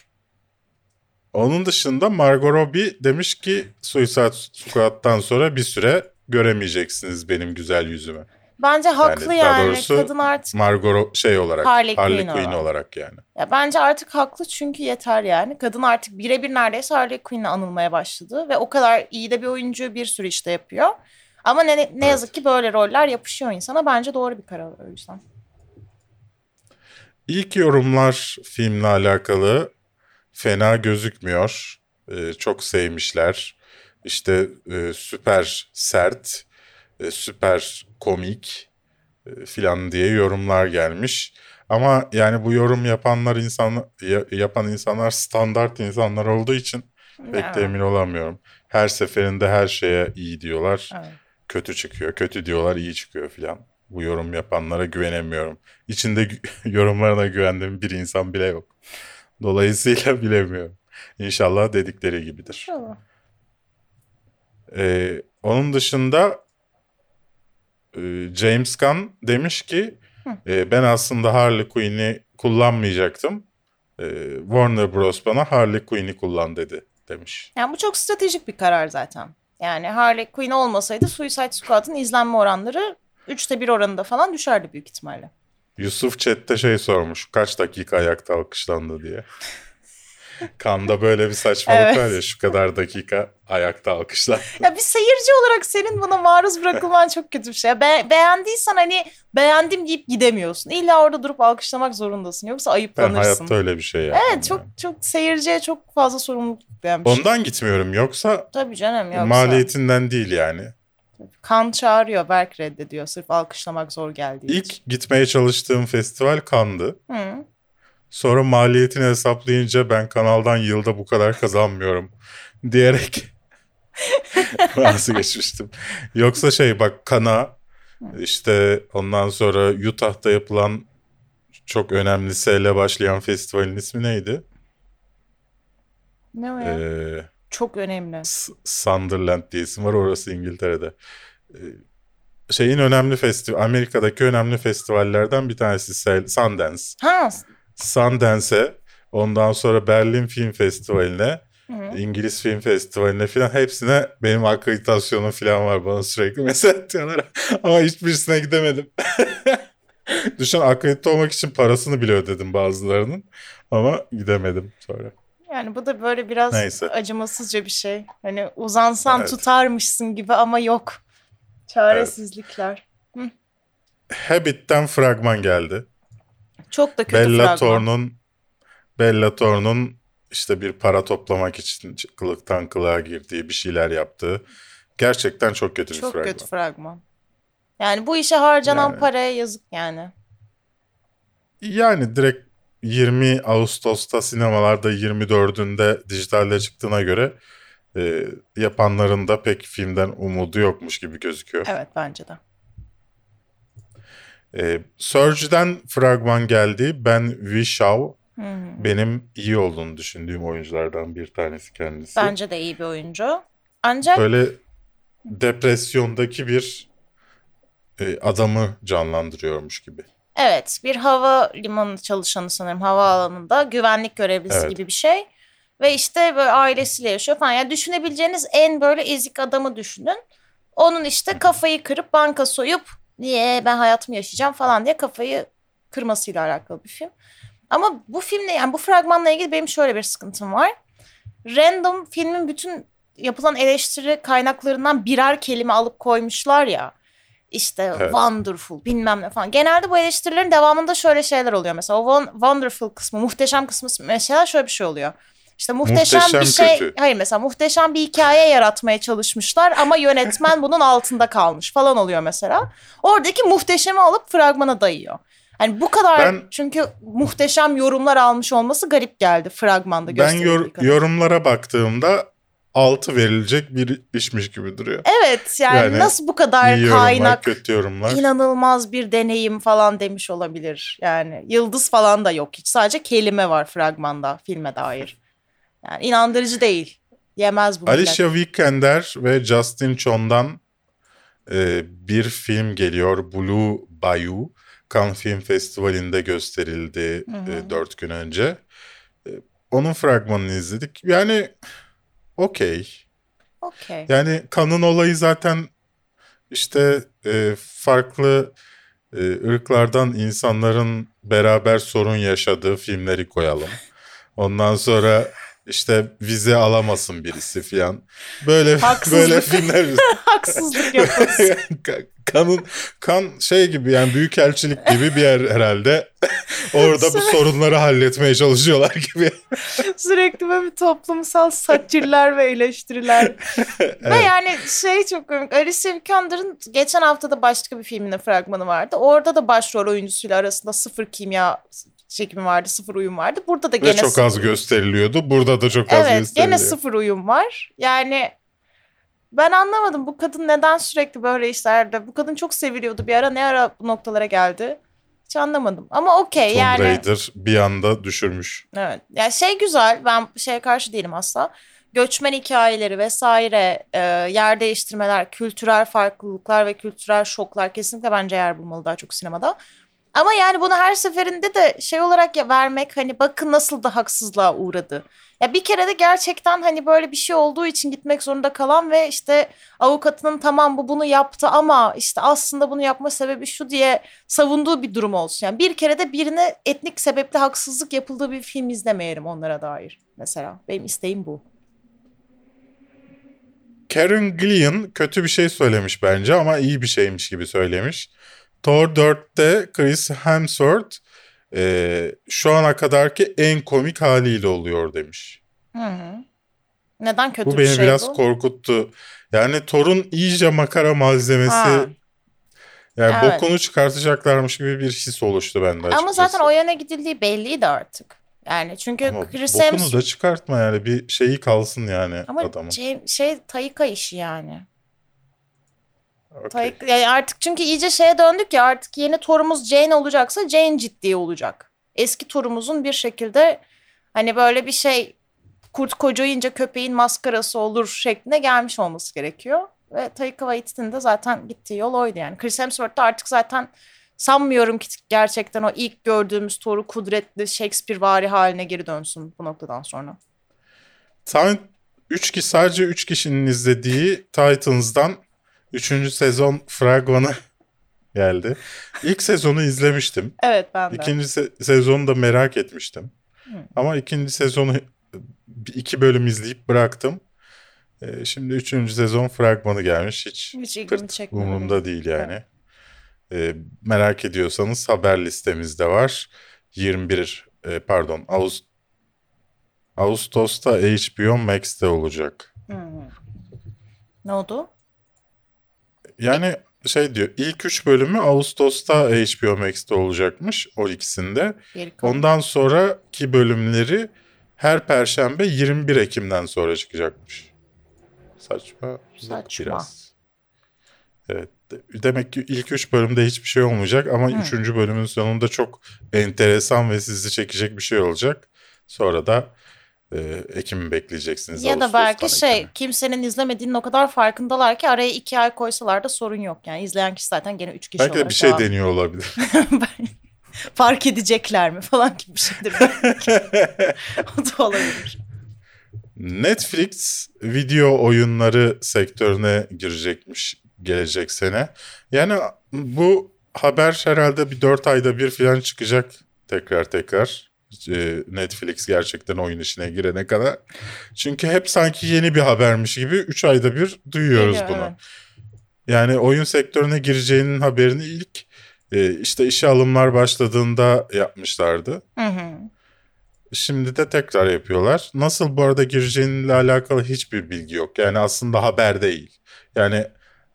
Onun dışında Margot Robbie demiş ki Suicide Squad'dan sonra bir süre göremeyeceksiniz benim güzel yüzümü. Bence haklı daha yani. doğrusu Kadın artık Margot şey olarak Harley Harley, Quinn Quinn, olarak. olarak yani. ya bence artık haklı çünkü yeter yani. Kadın artık birebir neredeyse Harley Quinn'le anılmaya başladı ve o kadar iyi de bir oyuncu bir sürü işte yapıyor. Ama ne, ne yazık ki böyle roller yapışıyor insana. Bence doğru bir karar o yüzden. İlk yorumlar filmle alakalı fena gözükmüyor. Ee, çok sevmişler. İşte e, süper sert, e, süper komik e, filan diye yorumlar gelmiş. Ama yani bu yorum yapanlar insan ya- yapan insanlar standart insanlar olduğu için pek Ya, de emin olamıyorum. Her seferinde her şeye iyi diyorlar. evet. kötü çıkıyor. Kötü diyorlar iyi çıkıyor filan. Bu yorum yapanlara güvenemiyorum. İçinde yorumlarına güvendiğim bir insan bile yok. Dolayısıyla bilemiyorum. İnşallah dedikleri gibidir. İnşallah. Ee, onun dışında e, James Gunn demiş ki e, ben aslında Harley Quinn'i kullanmayacaktım. E, Warner Bros. bana Harley Quinn'i kullan dedi demiş. Yani bu çok stratejik bir karar zaten. Yani Harley Quinn olmasaydı Suicide Squad'ın izlenme oranları üçte bir oranında falan düşerdi büyük ihtimalle. Yusuf chatte şey sormuş. Kaç dakika ayakta alkışlandı diye. Kanda böyle bir saçmalık Evet. var ya şu kadar dakika ayakta alkışlandı. Ya bir seyirci olarak senin buna maruz bırakılman çok kötü bir şey. Be- beğendiysen hani beğendim deyip gidemiyorsun. İlla orada durup alkışlamak zorundasın. Yoksa Ben ayıplanırsın. hayatta öyle bir şey yapmam. Evet çok yani. çok seyirciye çok fazla sorumluluk yükleyen bir şey. Ondan gitmiyorum yoksa Tabii canım yoksa. maliyetinden değil yani. Kan çağırıyor, Berk reddediyor. Sırf alkışlamak zor geldiği için. İlk gitmeye çalıştığım festival Kandı. Hı. Sonra maliyetini hesaplayınca ben kanaldan yılda bu kadar kazanmıyorum diyerek vazgeçmiştim. Yoksa şey bak Kana işte ondan sonra Utah'ta yapılan çok önemli S ile başlayan festivalin ismi neydi? Ne o ya? Ee, Çok önemli. S- Sunderland diye isim var orası İngiltere'de. Ee, şeyin önemli festival Amerika'daki önemli festivallerden bir tanesi Sundance. Ha. Sundance'e, ondan sonra Berlin Film Festivali'ne, Hı. İngiliz Film Festivali'ne filan hepsine benim akreditasyonum filan var bana sürekli mesaj atıyorlar. Ama hiçbirisine gidemedim. Düşün akredite olmak için parasını bile ödedim bazılarının. Ama gidemedim sonra. Yani bu da böyle biraz Neyse. acımasızca bir şey. Hani uzansan Evet. tutarmışsın gibi ama yok. Çaresizlikler. Habit'ten fragman geldi. Çok da kötü fragman. Bellator'un Bellator'un işte bir para toplamak için kılıktan kılığa girdiği bir şeyler yaptığı gerçekten çok kötü bir Çok fragman. kötü fragman. Yani bu işe harcanan Yani. paraya yazık yani. Yani direkt 20 Ağustos'ta sinemalarda 24'ünde dijitalde çıktığına göre e, yapanların da pek filmden umudu yokmuş gibi gözüküyor. Evet bence de. E, Surge'den fragman geldi. Ben Wishaw hı. benim iyi olduğunu düşündüğüm oyunculardan bir tanesi kendisi. Bence de iyi bir oyuncu. Ancak Böyle depresyondaki bir e, adamı canlandırıyormuş gibi. Evet bir hava limanı çalışanı sanırım havaalanında güvenlik görevlisi Evet. gibi bir şey. Ve işte böyle ailesiyle yaşıyor falan. Yani düşünebileceğiniz en böyle ezik adamı düşünün. Onun işte kafayı kırıp banka soyup niye ben hayatımı yaşayacağım falan diye kafayı kırmasıyla alakalı bir film. Ama bu filmle yani bu fragmanla ilgili benim şöyle bir sıkıntım var. Random filmin bütün yapılan eleştiri kaynaklarından birer kelime alıp koymuşlar ya. İşte Evet. wonderful bilmem ne falan. Genelde bu eleştirilerin devamında şöyle şeyler oluyor. Mesela o won- wonderful kısmı, muhteşem kısmı mesela şöyle bir şey oluyor. İşte muhteşem, Muhteşem bir şey, kötü. hayır mesela muhteşem bir hikaye yaratmaya çalışmışlar ama yönetmen bunun altında kalmış falan oluyor mesela. Oradaki muhteşemi alıp fragmana dayıyor. Hani bu kadar Ben- çünkü muhteşem yorumlar almış olması garip geldi fragmanda Ben yor- kadar. yorumlara baktığımda 6 verilecek bir işmiş gibi duruyor. Evet yani, Yani nasıl bu kadar yorumlar, kaynak kötü yorumlar. inanılmaz bir deneyim falan demiş olabilir. Yani yıldız falan da yok hiç. Sadece kelime var fragmanda filme dair. Yani inandırıcı değil. Yemez bu millet. Alicia Vikander ve Justin Chon'dan e, bir film geliyor. Blue Bayou. Cannes Film Festivali'nde gösterildi Hı hı. 4 gün önce. E, onun fragmanını izledik. Yani okey. Okey. Yani kanın olayı zaten işte e, farklı e, ırklardan insanların beraber sorun yaşadığı filmleri koyalım. Ondan sonra işte vize alamasın birisi falan. Böyle Haksızlık. böyle filmler. Haksızlık. Ka- Kanın kan şey gibi yani büyükelçilik gibi bir yer herhalde. Orada bu sorunları halletmeye çalışıyorlar gibi. Sürekli böyle bir toplumsal satürler ve eleştiriler. Ve yani şey çok komik. Alicia Vikander'ın geçen hafta da başka bir filminin fragmanı vardı. Orada da başrol oyuncusuyla arasında sıfır kimya çekimi vardı, sıfır uyum vardı. Burada da Ve gene çok sıfır az gösteriliyordu. Burada da çok az Evet gösteriliyor. gene sıfır uyum var. Yani ben anlamadım bu kadın neden sürekli böyle işlerde. Bu kadın çok seviliyordu bir ara ne ara bu noktalara geldi. Hiç anlamadım ama okey Tomb yani. Raider bir anda düşürmüş. Evet. Yani şey güzel ben şeye karşı değilim asla. göçmen hikayeleri vesaire, e, yer değiştirmeler, kültürel farklılıklar ve kültürel şoklar kesinlikle bence yer bulmalı daha çok sinemada. Ama yani bunu her seferinde de şey olarak ya vermek hani bakın nasıl da haksızlığa uğradı. Ya bir kere de gerçekten hani böyle bir şey olduğu için gitmek zorunda kalan ve işte avukatının tamam bu bunu yaptı ama işte aslında bunu yapma sebebi şu diye savunduğu bir durum olsun. Yani bir kere de birine etnik sebeple haksızlık yapıldığı bir film izlemeyelim onlara dair mesela. Benim isteğim bu. Karen Gillian kötü bir şey söylemiş bence ama iyi bir şeymiş gibi söylemiş. Thor 4'te Chris Hemsworth e, şu ana kadarki en komik haliyle oluyor demiş. Hı hı. Neden kötü Bu bir beni şey biraz bu? korkuttu. Yani Thor'un iyice makara malzemesi Ha. yani Evet. bokunu çıkartacaklarmış gibi bir his oluştu bende açıkçası. Ama zaten o yöne gidildiği belliydi artık. Yani çünkü Ama Chris bokunu Hemsworth da çıkartma yani bir şeyi kalsın yani ama adamın. şey, şey Taika işi yani. Taika, yani artık çünkü iyice şeye döndük ya artık yeni torumuz Jane olacaksa Jane ciddi olacak. Eski torumuzun bir şekilde hani böyle bir şey kurt kocayınca köpeğin maskarası olur şeklinde gelmiş olması gerekiyor. Ve Taika Waititi'nin de zaten gittiği yol oydu yani. Chris Hemsworth da artık zaten sanmıyorum ki gerçekten o ilk gördüğümüz Thor'u kudretli Shakespeare-vari haline geri dönsün bu noktadan sonra. Sen 3 ki sadece 3 kişinin izlediği Titans'dan 3. sezon fragmanı geldi. İlk sezonu izlemiştim. Evet ben de. İkinci se- sezonu da merak etmiştim. Ama ikinci sezonu iki bölüm izleyip bıraktım. Ee, şimdi üçüncü sezon fragmanı gelmiş. Hiç, Hiç ilgimi çekmedi. umurumda değil yani. Ee, merak ediyorsanız haber listemizde var. 21 e, pardon Ağustos Ağustos'ta HBO Max'te olacak. Ne oldu? Yani şey diyor ilk 3 bölümü Ağustos'ta HBO Max'te olacakmış o ikisinde. Ondan sonraki bölümleri her perşembe 21 Ekim'den sonra çıkacakmış. Saçma. Saçma. Biraz. Evet. de- Demek ki ilk 3 bölümde hiçbir şey olmayacak ama 3. bölümün sonunda çok enteresan ve sizi çekecek bir şey olacak. Sonra da e, Ekim'i bekleyeceksiniz. Ya da Ağustos'tan belki şey Ekim'e. kimsenin izlemediğinin o kadar farkındalar ki araya iki ay koysalar da sorun yok. Yani izleyen kişi zaten gene üç kişi Belki de olarak bir şey devam- deniyor olabilir. Fark edecekler mi falan gibi bir şeydir. o da olabilir. Netflix video oyunları sektörüne girecekmiş gelecek sene. Yani bu haber herhalde bir 4 ayda bir falan çıkacak tekrar tekrar. Ee, Netflix gerçekten oyun işine girene kadar. Çünkü hep sanki yeni bir habermiş gibi 3 ayda bir duyuyoruz Geliyor, bunu. evet. Yani oyun sektörüne gireceğinin haberini ilk e, işte işe alımlar başladığında yapmışlardı. Hı hı. Şimdi de tekrar yapıyorlar. Nasıl bu arada gireceğinle alakalı hiçbir bilgi yok. Yani aslında haber değil. Yani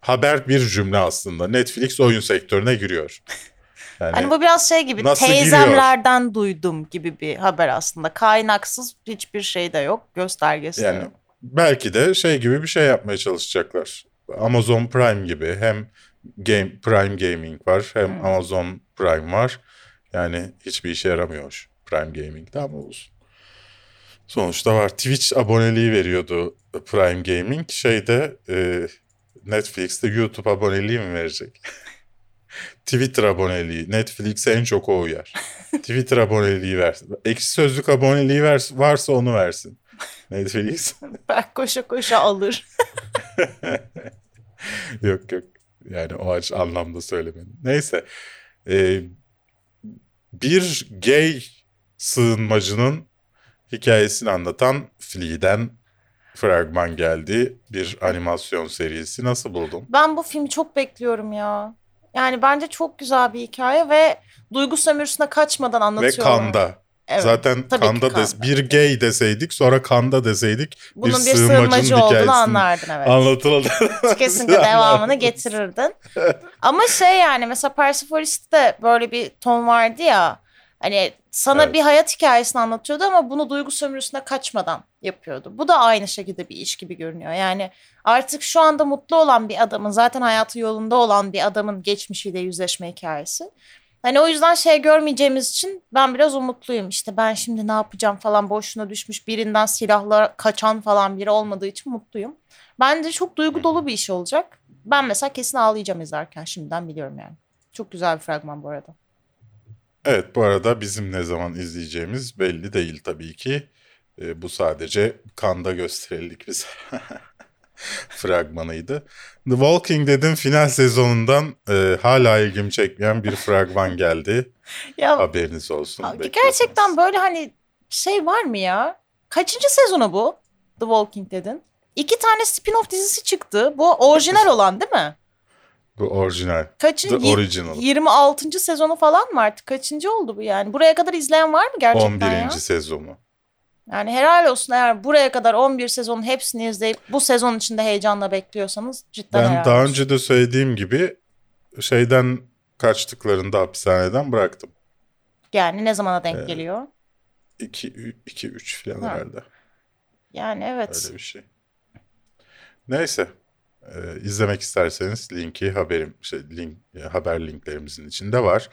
haber bir cümle aslında. Netflix oyun sektörüne giriyor. Yani Hani bu biraz şey gibi teyzemlerden duydum gibi bir haber aslında. Kaynaksız hiçbir şey de yok. Göstergesi yani yok. belki de şey gibi bir şey yapmaya çalışacaklar. Amazon Prime gibi hem Game Prime Gaming var hem Amazon Prime var. Yani hiçbir işe yaramıyor Prime Gaming'de ama olsun. Sonuçta var. Twitch aboneliği veriyordu Prime Gaming. Şeyde e, Netflix'te YouTube aboneliği mi verecek? Twitter aboneliği. Netflix'e en çok o uyar. Twitter aboneliği versin. Ekşi Sözlük aboneliği vers varsa onu versin. Netflix. Belki koşa koşa alır. yok yok. Yani o aç anlamda söylemedim. Neyse. Ee, bir gay sığınmacının hikayesini anlatan Flea'den fragman geldi. Bir animasyon serisi. Nasıl buldun? Ben bu filmi çok bekliyorum ya. Yani bence çok güzel bir hikaye ve duygu sömürüsüne kaçmadan Ve anlatıyor. kanda. Evet, Zaten tabii ki kanda, des kanda. bir gay deseydik sonra kanda deseydik Bunun bir, sığınmacının sığınmacı olduğunu anlardın evet. anlatıldı. Kesinlikle devamını getirirdin. Ama şey yani mesela Persephones'te de böyle bir ton vardı ya. Hani sana Evet. bir hayat hikayesini anlatıyordu ama bunu duygu sömürüsüne kaçmadan yapıyordu. Bu da aynı şekilde bir iş gibi görünüyor. Yani artık şu anda mutlu olan bir adamın zaten hayatı yolunda olan bir adamın geçmişiyle yüzleşme hikayesi. Hani o yüzden şey görmeyeceğimiz için ben biraz umutluyum. İşte ben şimdi ne yapacağım falan boşuna düşmüş birinden silahla kaçan falan biri olmadığı için mutluyum. Bence çok duygu dolu bir iş olacak. Ben mesela kesin ağlayacağım izlerken şimdiden biliyorum yani. Çok güzel bir fragman bu arada. Evet bu arada bizim ne zaman izleyeceğimiz belli değil tabii ki. Ee, bu sadece kanda gösterildik biz. fragmanıydı. The Walking Dead'in final sezonundan e, hala ilgimi çekmeyen bir fragman geldi. Ya Haberiniz olsun. Gerçekten böyle hani şey var mı ya? Kaçıncı sezonu bu? The Walking Dead'in. İki tane spin-off dizisi çıktı. Bu orijinal olan değil mi? Bu orijinal. Kaçıncı? The Original. 26. sezonu falan mı artık? Kaçıncı oldu bu yani? Buraya kadar izleyen var mı gerçekten 11. ya? sezonu. Yani helal olsun eğer buraya kadar 11 sezonun hepsini izleyip bu sezon içinde heyecanla bekliyorsanız cidden Ben helal daha olsun. önce de söylediğim gibi şeyden kaçtıklarında hapishaneden bıraktım. Yani ne zamana denk geliyor? 2 2 3 falan Ha. herhalde. Yani evet. Öyle bir şey. Neyse. Ee, izlemek isterseniz linki haberim şey link e, haber linklerimizin içinde var.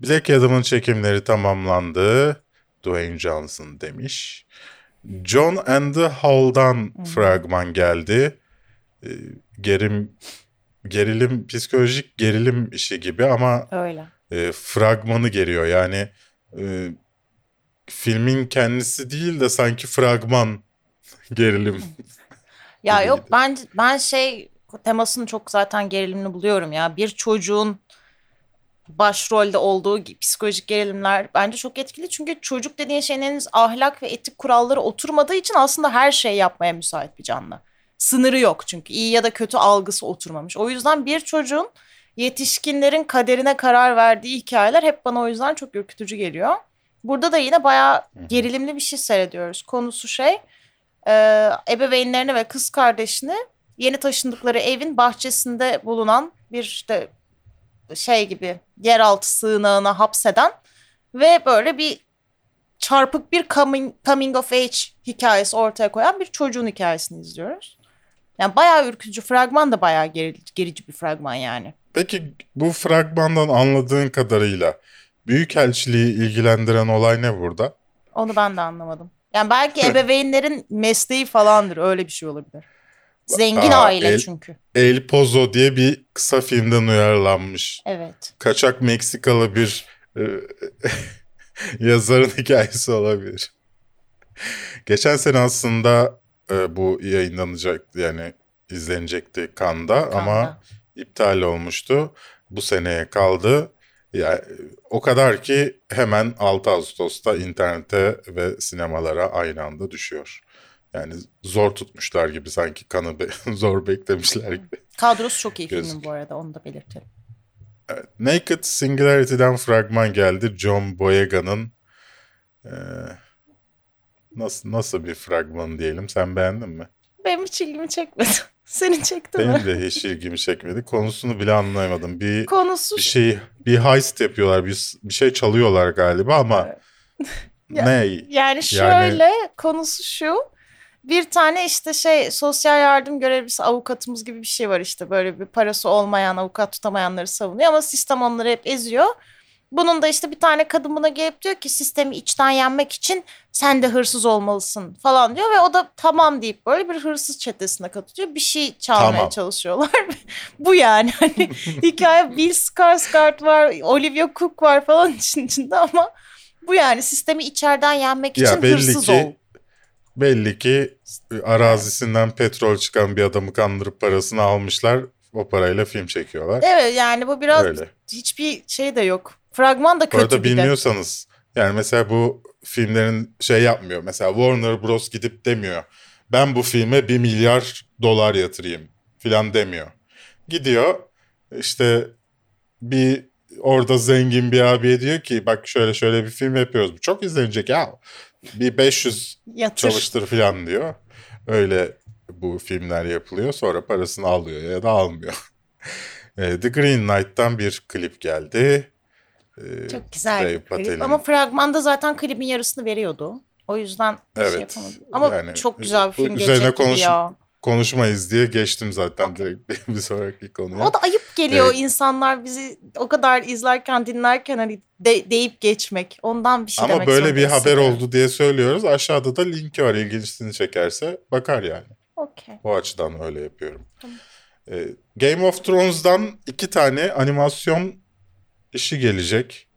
Black Adam'ın çekimleri tamamlandı. Dwayne Johnson demiş. John and the Hall'dan fragman geldi. Ee, gerim gerilim psikolojik gerilim işi gibi ama Öyle. e, fragmanı geliyor. Yani e, filmin kendisi değil de sanki fragman gerilim. Ya gibiydi. yok ben ben şey temasını çok zaten gerilimli buluyorum ya. Bir çocuğun başrolde olduğu psikolojik gerilimler bence çok etkili. Çünkü çocuk dediğin şeyin henüz ahlak ve etik kuralları oturmadığı için aslında her şey yapmaya müsait bir canlı. Sınırı yok çünkü iyi ya da kötü algısı oturmamış. O yüzden bir çocuğun yetişkinlerin kaderine karar verdiği hikayeler hep bana o yüzden çok ürkütücü geliyor. Burada da yine bayağı gerilimli bir şey seyrediyoruz. Konusu şey e, ebeveynlerini ve kız kardeşini yeni taşındıkları evin bahçesinde bulunan bir işte şey gibi yeraltı sığınağına hapseden ve böyle bir çarpık bir coming, coming of age hikayesi ortaya koyan bir çocuğun hikayesini izliyoruz. Yani bayağı ürkütücü fragman da bayağı geri, gerici bir fragman yani. Peki bu fragmandan anladığın kadarıyla Büyükelçiliği ilgilendiren olay ne burada? Onu ben de anlamadım. Yani belki ebeveynlerin mesleği falandır öyle bir şey olabilir. Zengin Aa, aile el- çünkü. El Pozo diye bir kısa filmden uyarlanmış. Evet. Kaçak Meksikalı bir e, yazarın hikayesi olabilir. Geçen sene aslında e, bu yayınlanacak yani izlenecekti Kanda ama iptal olmuştu. Bu seneye kaldı. Yani o kadar ki hemen 6 Ağustos'ta internete ve sinemalara aynı anda düşüyor. Yani zor tutmuşlar gibi sanki kanı be- zor beklemişler gibi. Kadrosu çok iyi filmin bu arada onu da belirtelim. Naked Singularity'den fragman geldi. John Boyega'nın eee, nasıl nasıl bir fragman diyelim. Sen beğendin mi? Benim hiç ilgimi çekmedi. Senin çekti mi? Benim de hiç ilgimi çekmedi. Konusunu bile anlayamadım. Bir Konusu bir şey bir heist yapıyorlar. Bir, bir şey çalıyorlar galiba ama Ya- ne? yani şöyle konusu şu. Bir tane işte şey sosyal yardım görevlisi avukatımız gibi bir şey var işte böyle bir parası olmayan avukat tutamayanları savunuyor ama sistem onları hep eziyor. Bunun da işte bir tane kadın buna gelip diyor ki sistemi içten yenmek için sen de hırsız olmalısın falan diyor ve o da tamam deyip böyle bir hırsız çetesine katılıyor. Bir şey çalmaya Tamam. çalışıyorlar. Bu yani hani hikaye Bill Skarsgård var, Olivia Cook var falan için içinde ama bu yani sistemi içeriden yenmek için Ya belli hırsız ki ol. belli ki arazisinden petrol çıkan bir adamı kandırıp parasını almışlar. O parayla film çekiyorlar. Evet yani bu biraz Öyle. hiçbir şey de yok. Fragman da kötü arada bir de. bilmiyorsanız yani mesela bu filmlerin şey yapmıyor. Mesela Warner Bros gidip demiyor. Ben bu filme bir milyar dolar yatırayım filan demiyor. Gidiyor işte bir orada zengin bir abiye diyor ki bak şöyle şöyle bir film yapıyoruz. Bu çok izlenecek ya. Bir 500 Yatır. çalıştır filan diyor. Öyle bu filmler yapılıyor. Sonra parasını alıyor ya da almıyor. E, The Green Knight'tan bir klip geldi. E, Çok güzel bir klip. Ama fragmanda zaten klibin yarısını veriyordu. O yüzden şey Evet. yapamadım. Ama Yani çok güzel bir film üzerine konuş- ya. konuşmayız diye geçtim zaten direkt bir sonraki konuya. O da ayıp geliyor Evet. insanlar bizi o kadar izlerken dinlerken hani de- deyip geçmek. Ondan bir şey Ama demek böyle bir haber oldu diye söylüyoruz. Aşağıda da linki var. İlginçliğini çekerse bakar yani. Okey. O açıdan öyle yapıyorum. Ee, Game of Thrones'dan iki tane animasyon işi gelecek.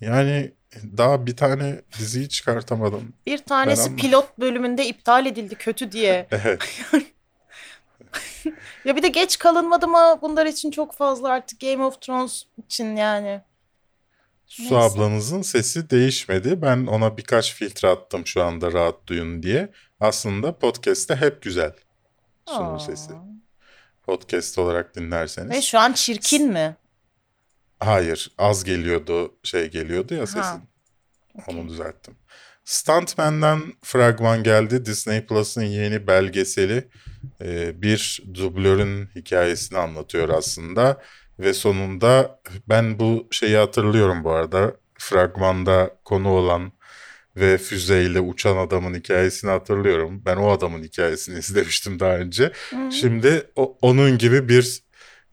Yani daha bir tane diziyi çıkartamadım. Bir tanesi pilot bölümünde iptal edildi kötü diye. Evet. Ya bir de geç kalınmadı mı bunlar için çok fazla artık Game of Thrones için yani. Su Neyse. ablanızın sesi değişmedi. Ben ona birkaç filtre attım şu anda rahat duyun diye. Aslında podcast'te hep güzel sunum Aa. sesi. Podcast olarak dinlerseniz. Ve şu an çirkin mi? Hayır, az geliyordu, şey geliyordu ya sesin. Onu düzelttim. Stuntman'den fragman geldi. Disney Plus'ın yeni belgeseli e, bir dublörün hikayesini anlatıyor aslında. Ve sonunda ben bu şeyi hatırlıyorum bu arada. Fragmanda konu olan ve füzeyle uçan adamın hikayesini hatırlıyorum. Ben o adamın hikayesini izlemiştim daha önce. Şimdi o- onun gibi bir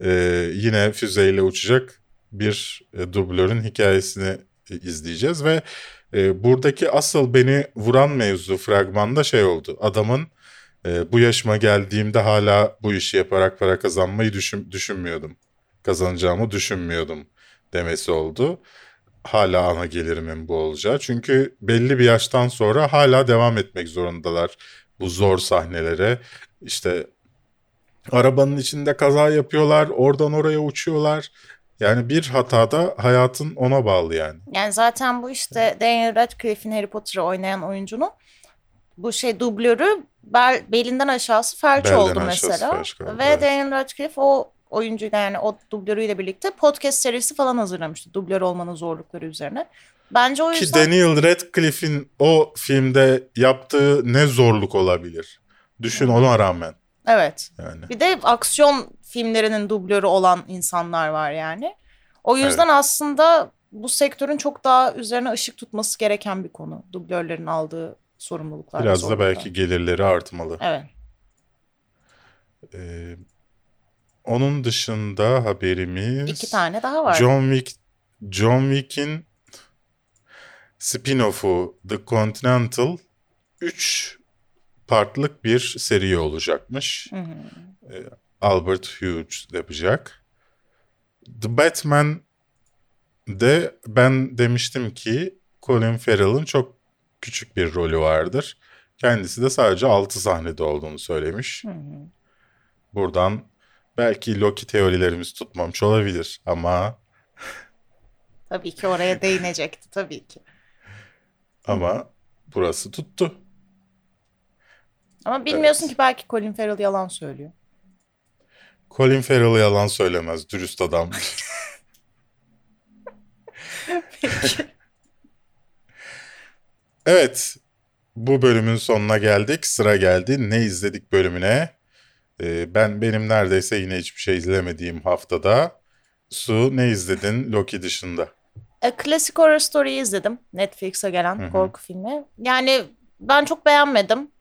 e, yine füzeyle uçacak bir e, dublörün hikayesini e, izleyeceğiz ve e, buradaki asıl beni vuran mevzu fragmanda şey oldu. Adamın e, bu yaşıma geldiğimde hala bu işi yaparak para kazanmayı düşün, düşünmüyordum. Kazanacağımı düşünmüyordum demesi oldu. Hala ana gelirimin bu olacağı. Çünkü belli bir yaştan sonra hala devam etmek zorundalar bu zor sahnelere. İşte arabanın içinde kaza yapıyorlar, oradan oraya uçuyorlar. Yani bir hatada hayatın ona bağlı yani. Yani zaten bu işte Daniel Radcliffe'in Harry Potter'ı oynayan oyuncunun bu şey dublörü bel, belinden aşağısı felç Belden oldu aşağısı mesela. felç kaldı, Ve evet. Daniel Radcliffe o oyuncuyla yani o dublörüyle birlikte podcast serisi falan hazırlamıştı. Dublör olmanın zorlukları üzerine. Bence o Ki yüzden Daniel Radcliffe'in o filmde yaptığı ne zorluk olabilir? Düşün ona rağmen evet. yani. Bir de aksiyon filmlerinin dublörü olan insanlar var yani. O yüzden aslında bu sektörün çok daha üzerine ışık tutması gereken bir konu. Dublörlerin aldığı sorumluluklar. Biraz da zorluklar. belki gelirleri artmalı. Evet. Ee, onun dışında haberimiz İki tane daha var. John Wick John Wick'in spin-off'u The Continental 3 partlık bir seri olacakmış. Hı hı. Albert Hughes yapacak. The Batman de ben demiştim ki Colin Farrell'ın çok küçük bir rolü vardır. Kendisi de sadece 6 sahnede olduğunu söylemiş. Hı hı. Buradan belki Loki teorilerimiz tutmamış olabilir ama Tabii ki oraya değinecekti tabii ki. ama burası tuttu. Ama bilmiyorsun Evet. ki belki Colin Farrell yalan söylüyor. Colin Farrell yalan söylemez, dürüst adam. evet, bu bölümün sonuna geldik. Sıra geldi. Ne izledik bölümüne? Ee, ben benim neredeyse yine hiçbir şey izlemediğim haftada. Su ne izledin Loki dışında? A Classic Horror Story'yi izledim. Netflix'e gelen korku filmi. Yani ben çok beğenmedim.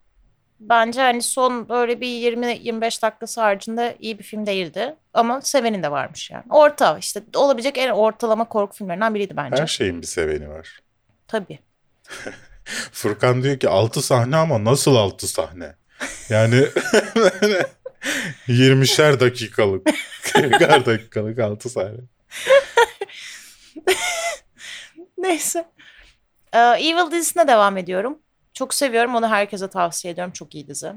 Bence hani son böyle bir 20-25 dakikası haricinde iyi bir film değildi. Ama sevenin de varmış yani. Orta işte olabilecek en ortalama korku filmlerinden biriydi bence. Her şeyin bir seveni var. Tabii. Furkan diyor ki 6 sahne ama nasıl 6 sahne? Yani 20'şer dakikalık, 40'ar dakikalık 6 sahne. Neyse. Ee, Evil dizisine devam ediyorum. Çok seviyorum. Onu herkese tavsiye ediyorum. Çok iyi dizi.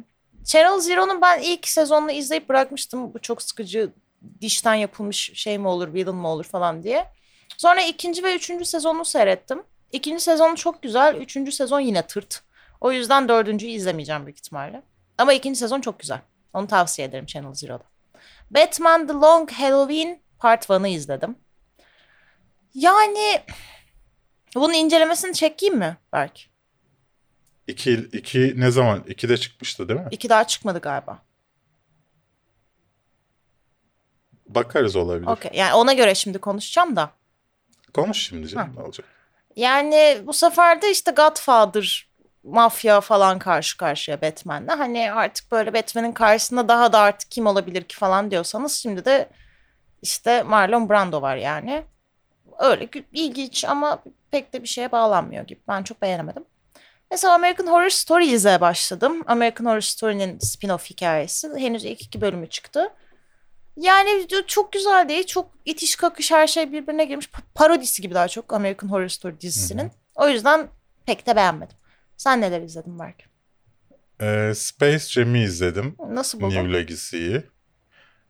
Channel Zero'nun ben ilk sezonunu izleyip bırakmıştım. Bu çok sıkıcı dişten yapılmış şey mi olur, villain mı olur falan diye. Sonra ikinci ve üçüncü sezonunu seyrettim. İkinci sezonu çok güzel. Üçüncü sezon yine tırt. O yüzden dördüncüyü izlemeyeceğim büyük ihtimalle. Ama ikinci sezon çok güzel. Onu tavsiye ederim Channel Zero'da. Batman The Long Halloween Part 1'ı izledim. Yani bunun incelemesini çekeyim mi belki? 2, 2 ne zaman? 2 de çıkmıştı değil mi? İki daha çıkmadı galiba. Bakarız olabilir. Okey. Yani ona göre şimdi konuşacağım da. Konuş şimdi canım ne olacak? Yani bu sefer de işte Godfather mafya falan karşı karşıya Batman'le. Hani artık böyle Batman'in karşısında daha da artık kim olabilir ki falan diyorsanız şimdi de İşte Marlon Brando var yani. Öyle ilginç ama pek de bir şeye bağlanmıyor gibi. Ben çok beğenemedim. Mesela American Horror Story izlemeye başladım. American Horror Story'nin spin-off hikayesi. Henüz ilk iki bölümü çıktı. Yani çok güzel değil. Çok itiş kakış her şey birbirine girmiş. Pa- Parodisi gibi daha çok American Horror Story dizisinin. O yüzden pek de beğenmedim. Sen neler izledin belki? Ee, Space Jam'i izledim. Nasıl buldun? New Legacy'yi.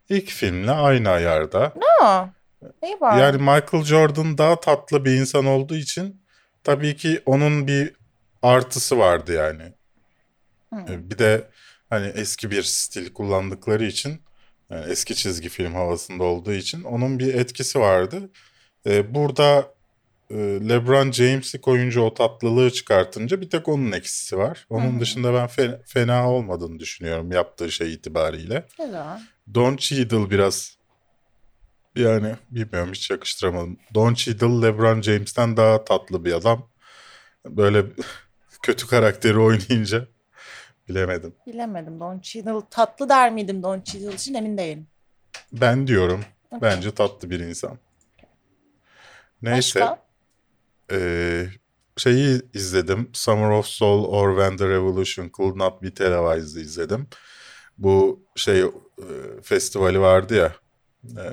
İlk filmle aynı ayarda. Aa, iyi bari. Yani Michael Jordan daha tatlı bir insan olduğu için tabii ki onun bir artısı vardı yani. Ee, Bir de hani eski bir stil kullandıkları için yani eski çizgi film havasında olduğu için onun bir etkisi vardı. Ee, burada e, LeBron James'i koyunca o tatlılığı çıkartınca bir tek onun eksisi var. Onun dışında ben fe- fena olmadığını düşünüyorum yaptığı şey itibariyle. Güzel. Don Cheadle biraz yani bilmiyorum hiç yakıştıramadım. Don Cheadle LeBron James'ten daha tatlı bir adam. Böyle kötü karakteri oynayınca bilemedim. Bilemedim. Don Cheadle tatlı der miydim Don Cheadle için emin değilim. Ben diyorum bence tatlı bir insan. Neyse Başka? eee, şeyi izledim. Summer of Soul or When the Revolution Could Not Be Televised'ı izledim. Bu şey e, festivali vardı ya. e,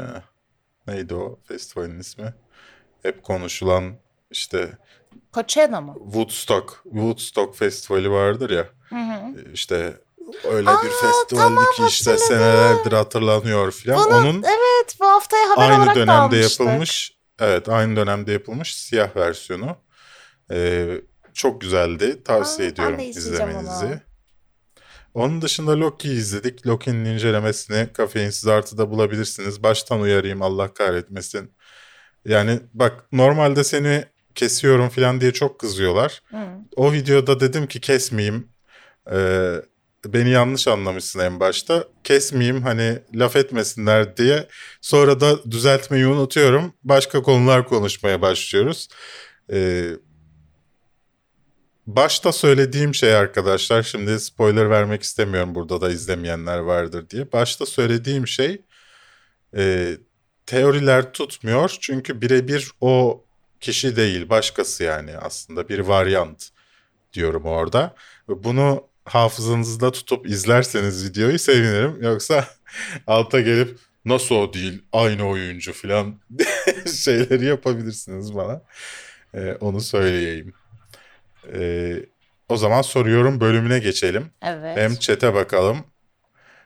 neydi o festivalin ismi? Hep konuşulan işte Coachella mı? Woodstock, Woodstock festivali vardır ya. Hı hı. İşte öyle bir festivaldi tamam, ki işte hatırladım. senelerdir hatırlanıyor filan. Onun evet bu haftaya haber aynı olarak dönemde almıştık. yapılmış. Evet, aynı dönemde yapılmış siyah versiyonu. Ee, çok güzeldi. Tavsiye Aa, ediyorum izlemenizi. onu. Onun dışında Loki'yi izledik. Loki'nin incelemesini Kafeinsiz Artı'da bulabilirsiniz. Baştan uyarayım Allah kahretmesin. Yani bak normalde seni kesiyorum falan diye çok kızıyorlar. Hı. O videoda dedim ki kesmeyeyim. Ee, beni yanlış anlamışsın en başta. Kesmeyeyim hani laf etmesinler diye. Sonra da düzeltmeyi unutuyorum. Başka konular konuşmaya başlıyoruz. Ee, başta söylediğim şey arkadaşlar şimdi spoiler vermek istemiyorum burada da izlemeyenler vardır diye. Başta söylediğim şey e, teoriler tutmuyor çünkü birebir o kişi değil başkası yani aslında bir varyant diyorum orada. Bunu hafızanızda tutup izlerseniz videoyu sevinirim. Yoksa alta gelip nasıl o değil aynı oyuncu falan şeyleri yapabilirsiniz bana. Ee, onu söyleyeyim. Ee, o zaman soruyorum bölümüne geçelim. Evet. Hem chat'e bakalım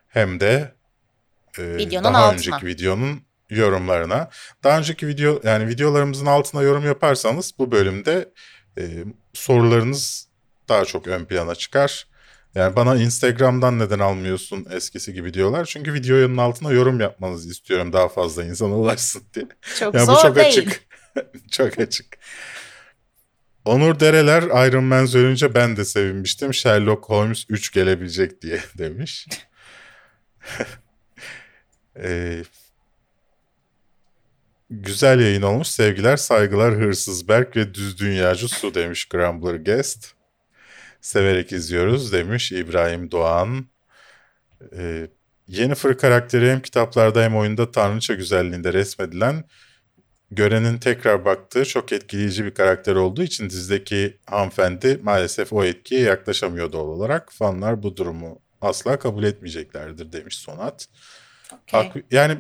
hem de e, Videonun daha altına. önceki videonun yorumlarına. Daha önceki video yani videolarımızın altına yorum yaparsanız bu bölümde e, sorularınız daha çok ön plana çıkar. Yani bana Instagram'dan neden almıyorsun eskisi gibi diyorlar. Çünkü videonun altına yorum yapmanızı istiyorum daha fazla insana ulaşsın diye. çok Yani zor bu çok değil. açık. çok açık. Onur Dereler Iron Man söyleyince ben de sevinmiştim. Sherlock Holmes 3 gelebilecek diye demiş. Ee, güzel yayın olmuş. Sevgiler, saygılar Hırsız Berk ve Düz Dünyacı Su demiş Grumbler Guest. Severek izliyoruz demiş İbrahim Doğan. Ee, Yennefer karakteri hem kitaplarda hem oyunda tanrıça güzelliğinde resmedilen görenin tekrar baktığı çok etkileyici bir karakter olduğu için dizideki hanımefendi maalesef o etkiye yaklaşamıyor doğal olarak. Fanlar bu durumu asla kabul etmeyeceklerdir demiş Sonat. Okey. Hak- yani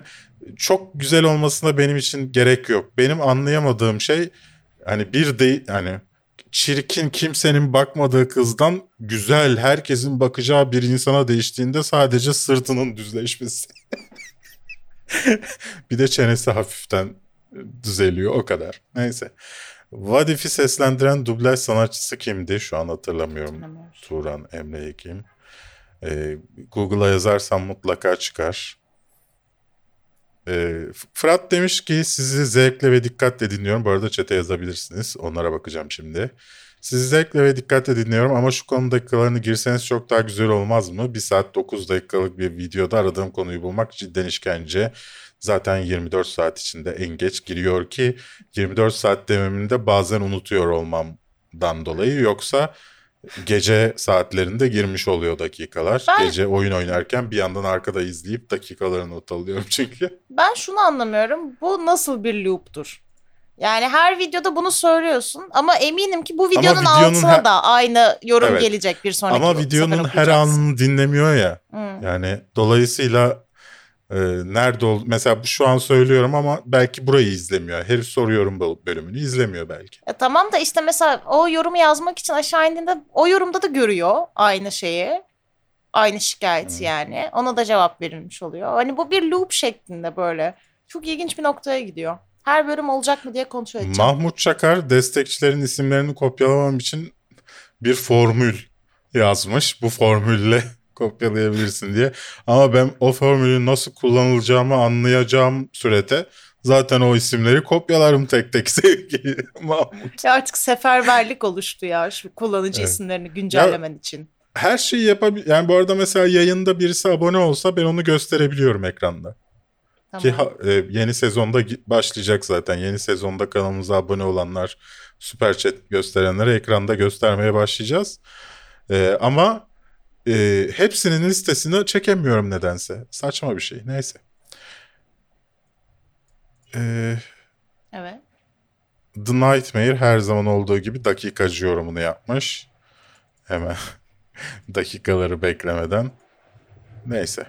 çok güzel olmasına benim için gerek yok. Benim anlayamadığım şey hani bir de hani çirkin kimsenin bakmadığı kızdan güzel herkesin bakacağı bir insana değiştiğinde sadece sırtının düzleşmesi. bir de çenesi hafiften düzeliyor o kadar. Neyse. Vadif'i seslendiren dublaj sanatçısı kimdi? Şu an hatırlamıyorum. Turan Emre Ekim. Ee, Google'a yazarsam mutlaka çıkar. Ee, Fırat demiş ki sizi zevkle ve dikkatle dinliyorum. Bu arada chat'e yazabilirsiniz. Onlara bakacağım şimdi. Sizi zevkle ve dikkatle dinliyorum ama şu konu dakikalarını girseniz çok daha güzel olmaz mı? 1 saat 9 dakikalık bir videoda aradığım konuyu bulmak cidden işkence. Zaten 24 saat içinde en geç giriyor ki 24 saat dememin de bazen unutuyor olmamdan dolayı. Yoksa Gece saatlerinde girmiş oluyor dakikalar. Ben- Gece oyun oynarken bir yandan arkada izleyip dakikalarını not alıyorum çünkü. Ben şunu anlamıyorum. Bu nasıl bir loop'tur? Yani her videoda bunu söylüyorsun ama eminim ki bu videonun, videonun altına her- da aynı yorum Evet. gelecek bir sonraki Ama videonun her anını dinlemiyor ya. Hı. Yani dolayısıyla e, nerede ol mesela şu an söylüyorum ama belki burayı izlemiyor. Herif soruyorum bölümünü izlemiyor belki. E tamam da işte mesela o yorumu yazmak için aşağı indiğinde o yorumda da görüyor aynı şeyi. Aynı şikayeti yani. Ona da cevap verilmiş oluyor. Hani bu bir loop şeklinde böyle. Çok ilginç bir noktaya gidiyor. Her bölüm olacak mı diye kontrol edeceğim. Mahmut Çakar destekçilerin isimlerini kopyalamam için bir formül yazmış. Bu formülle kopyalayabilirsin diye. Ama ben o formülün nasıl kullanılacağımı anlayacağım sürede zaten o isimleri kopyalarım tek tek sevgili Mahmut. Ya artık seferberlik oluştu ya şu kullanıcı Evet. isimlerini güncellemen için. Her şeyi yapabilir. Yani bu arada mesela yayında birisi abone olsa ben onu gösterebiliyorum ekranda. Tamam. Ki ha- e, yeni sezonda başlayacak zaten. Yeni sezonda kanalımıza abone olanlar, süper chat gösterenlere ekranda göstermeye başlayacağız. E, ama e, hepsinin listesini çekemiyorum nedense. Saçma bir şey. Neyse. E, Evet. The Nightmare her zaman olduğu gibi dakikacı yorumunu yapmış. Hemen dakikaları beklemeden. Neyse.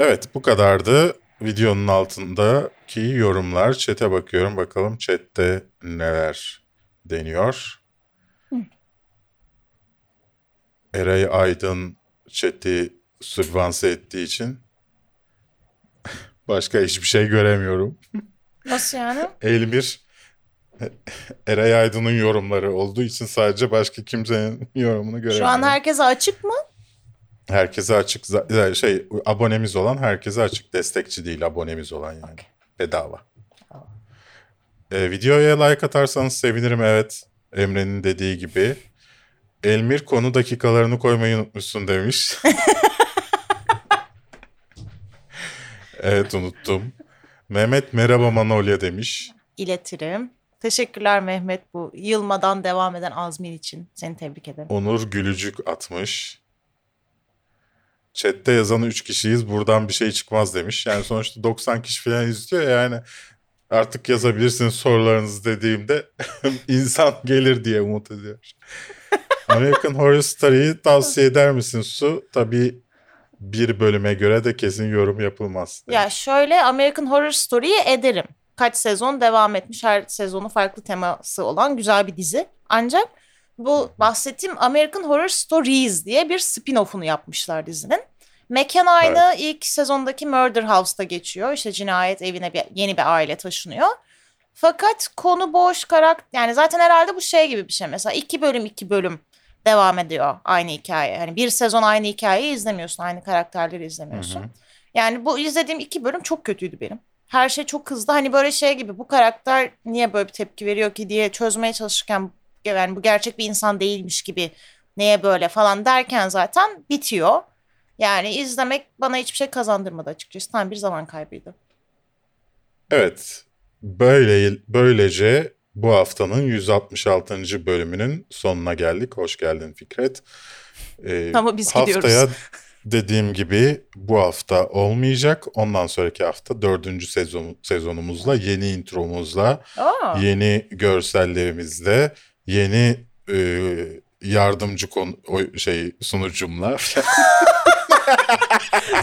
Evet bu kadardı. Videonun altındaki yorumlar. Chat'e bakıyorum. Bakalım chat'te neler deniyor. Eray Aydın chat'i sübvanse ettiği için başka hiçbir şey göremiyorum. Nasıl yani? Elmir Eray Aydın'ın yorumları olduğu için sadece başka kimsenin yorumunu göremiyorum. Şu an herkese açık mı? Herkese açık za- şey abonemiz olan herkese açık destekçi değil abonemiz olan yani bedava. Ee, videoya like atarsanız sevinirim evet Emre'nin dediği gibi. Elmir konu dakikalarını koymayı unutmuşsun demiş. evet unuttum. Mehmet merhaba Manolya demiş. İletirim. Teşekkürler Mehmet bu yılmadan devam eden azmin için. Seni tebrik ederim. Onur Gülücük atmış. Chat'te yazan 3 kişiyiz. Buradan bir şey çıkmaz demiş. Yani sonuçta 90 kişi falan izliyor ya yani. Artık yazabilirsiniz sorularınızı dediğimde insan gelir diye umut ediyor. American Horror Story'yi tavsiye eder misin Su? Tabii bir bölüme göre de kesin yorum yapılmaz. Ya şöyle American Horror Story'yi ederim. Kaç sezon devam etmiş. Her sezonu farklı teması olan güzel bir dizi. Ancak bu bahsettiğim American Horror Stories diye bir spin-off'unu yapmışlar dizinin. Mekan aynı ilk sezondaki Murder House'ta geçiyor. İşte cinayet evine bir, yeni bir aile taşınıyor. Fakat konu boş karakter yani zaten herhalde bu şey gibi bir şey mesela iki bölüm iki bölüm devam ediyor aynı hikaye. Hani bir sezon aynı hikayeyi izlemiyorsun aynı karakterleri izlemiyorsun. Yani bu izlediğim iki bölüm çok kötüydü benim. Her şey çok hızlı. Hani böyle şey gibi bu karakter niye böyle bir tepki veriyor ki diye çözmeye çalışırken yani bu gerçek bir insan değilmiş gibi neye böyle falan derken zaten bitiyor. Yani izlemek bana hiçbir şey kazandırmadı açıkçası. Tam bir zaman kaybıydı. Evet. Böyle böylece bu haftanın 166. bölümünün sonuna geldik. Hoş geldin Fikret. Ee, Ama biz haftaya gidiyoruz. dediğim gibi bu hafta olmayacak. Ondan sonraki hafta dördüncü sezon, sezonumuzla, yeni intromuzla, Aa, yeni görsellerimizle, yeni e, yardımcı konu, o şey sunucumla.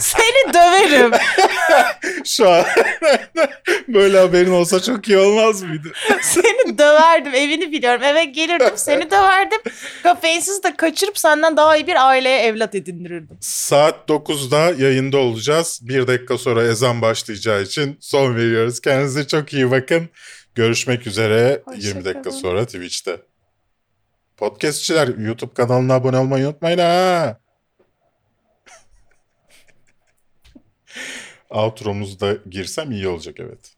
seni döverim. Şu an böyle haberin olsa çok iyi olmaz mıydı? seni döverdim. Evini biliyorum. Eve gelirdim. Seni döverdim. Kafeinsiz de kaçırıp senden daha iyi bir aileye evlat edindirirdim. Saat 9'da yayında olacağız. Bir dakika sonra ezan başlayacağı için son veriyoruz. Kendinize çok iyi bakın. Görüşmek üzere Hoşça 20 dakika kalın. sonra Twitch'te. Podcastçiler YouTube kanalına abone olmayı unutmayın ha. Outro'muzda girsem iyi olacak evet.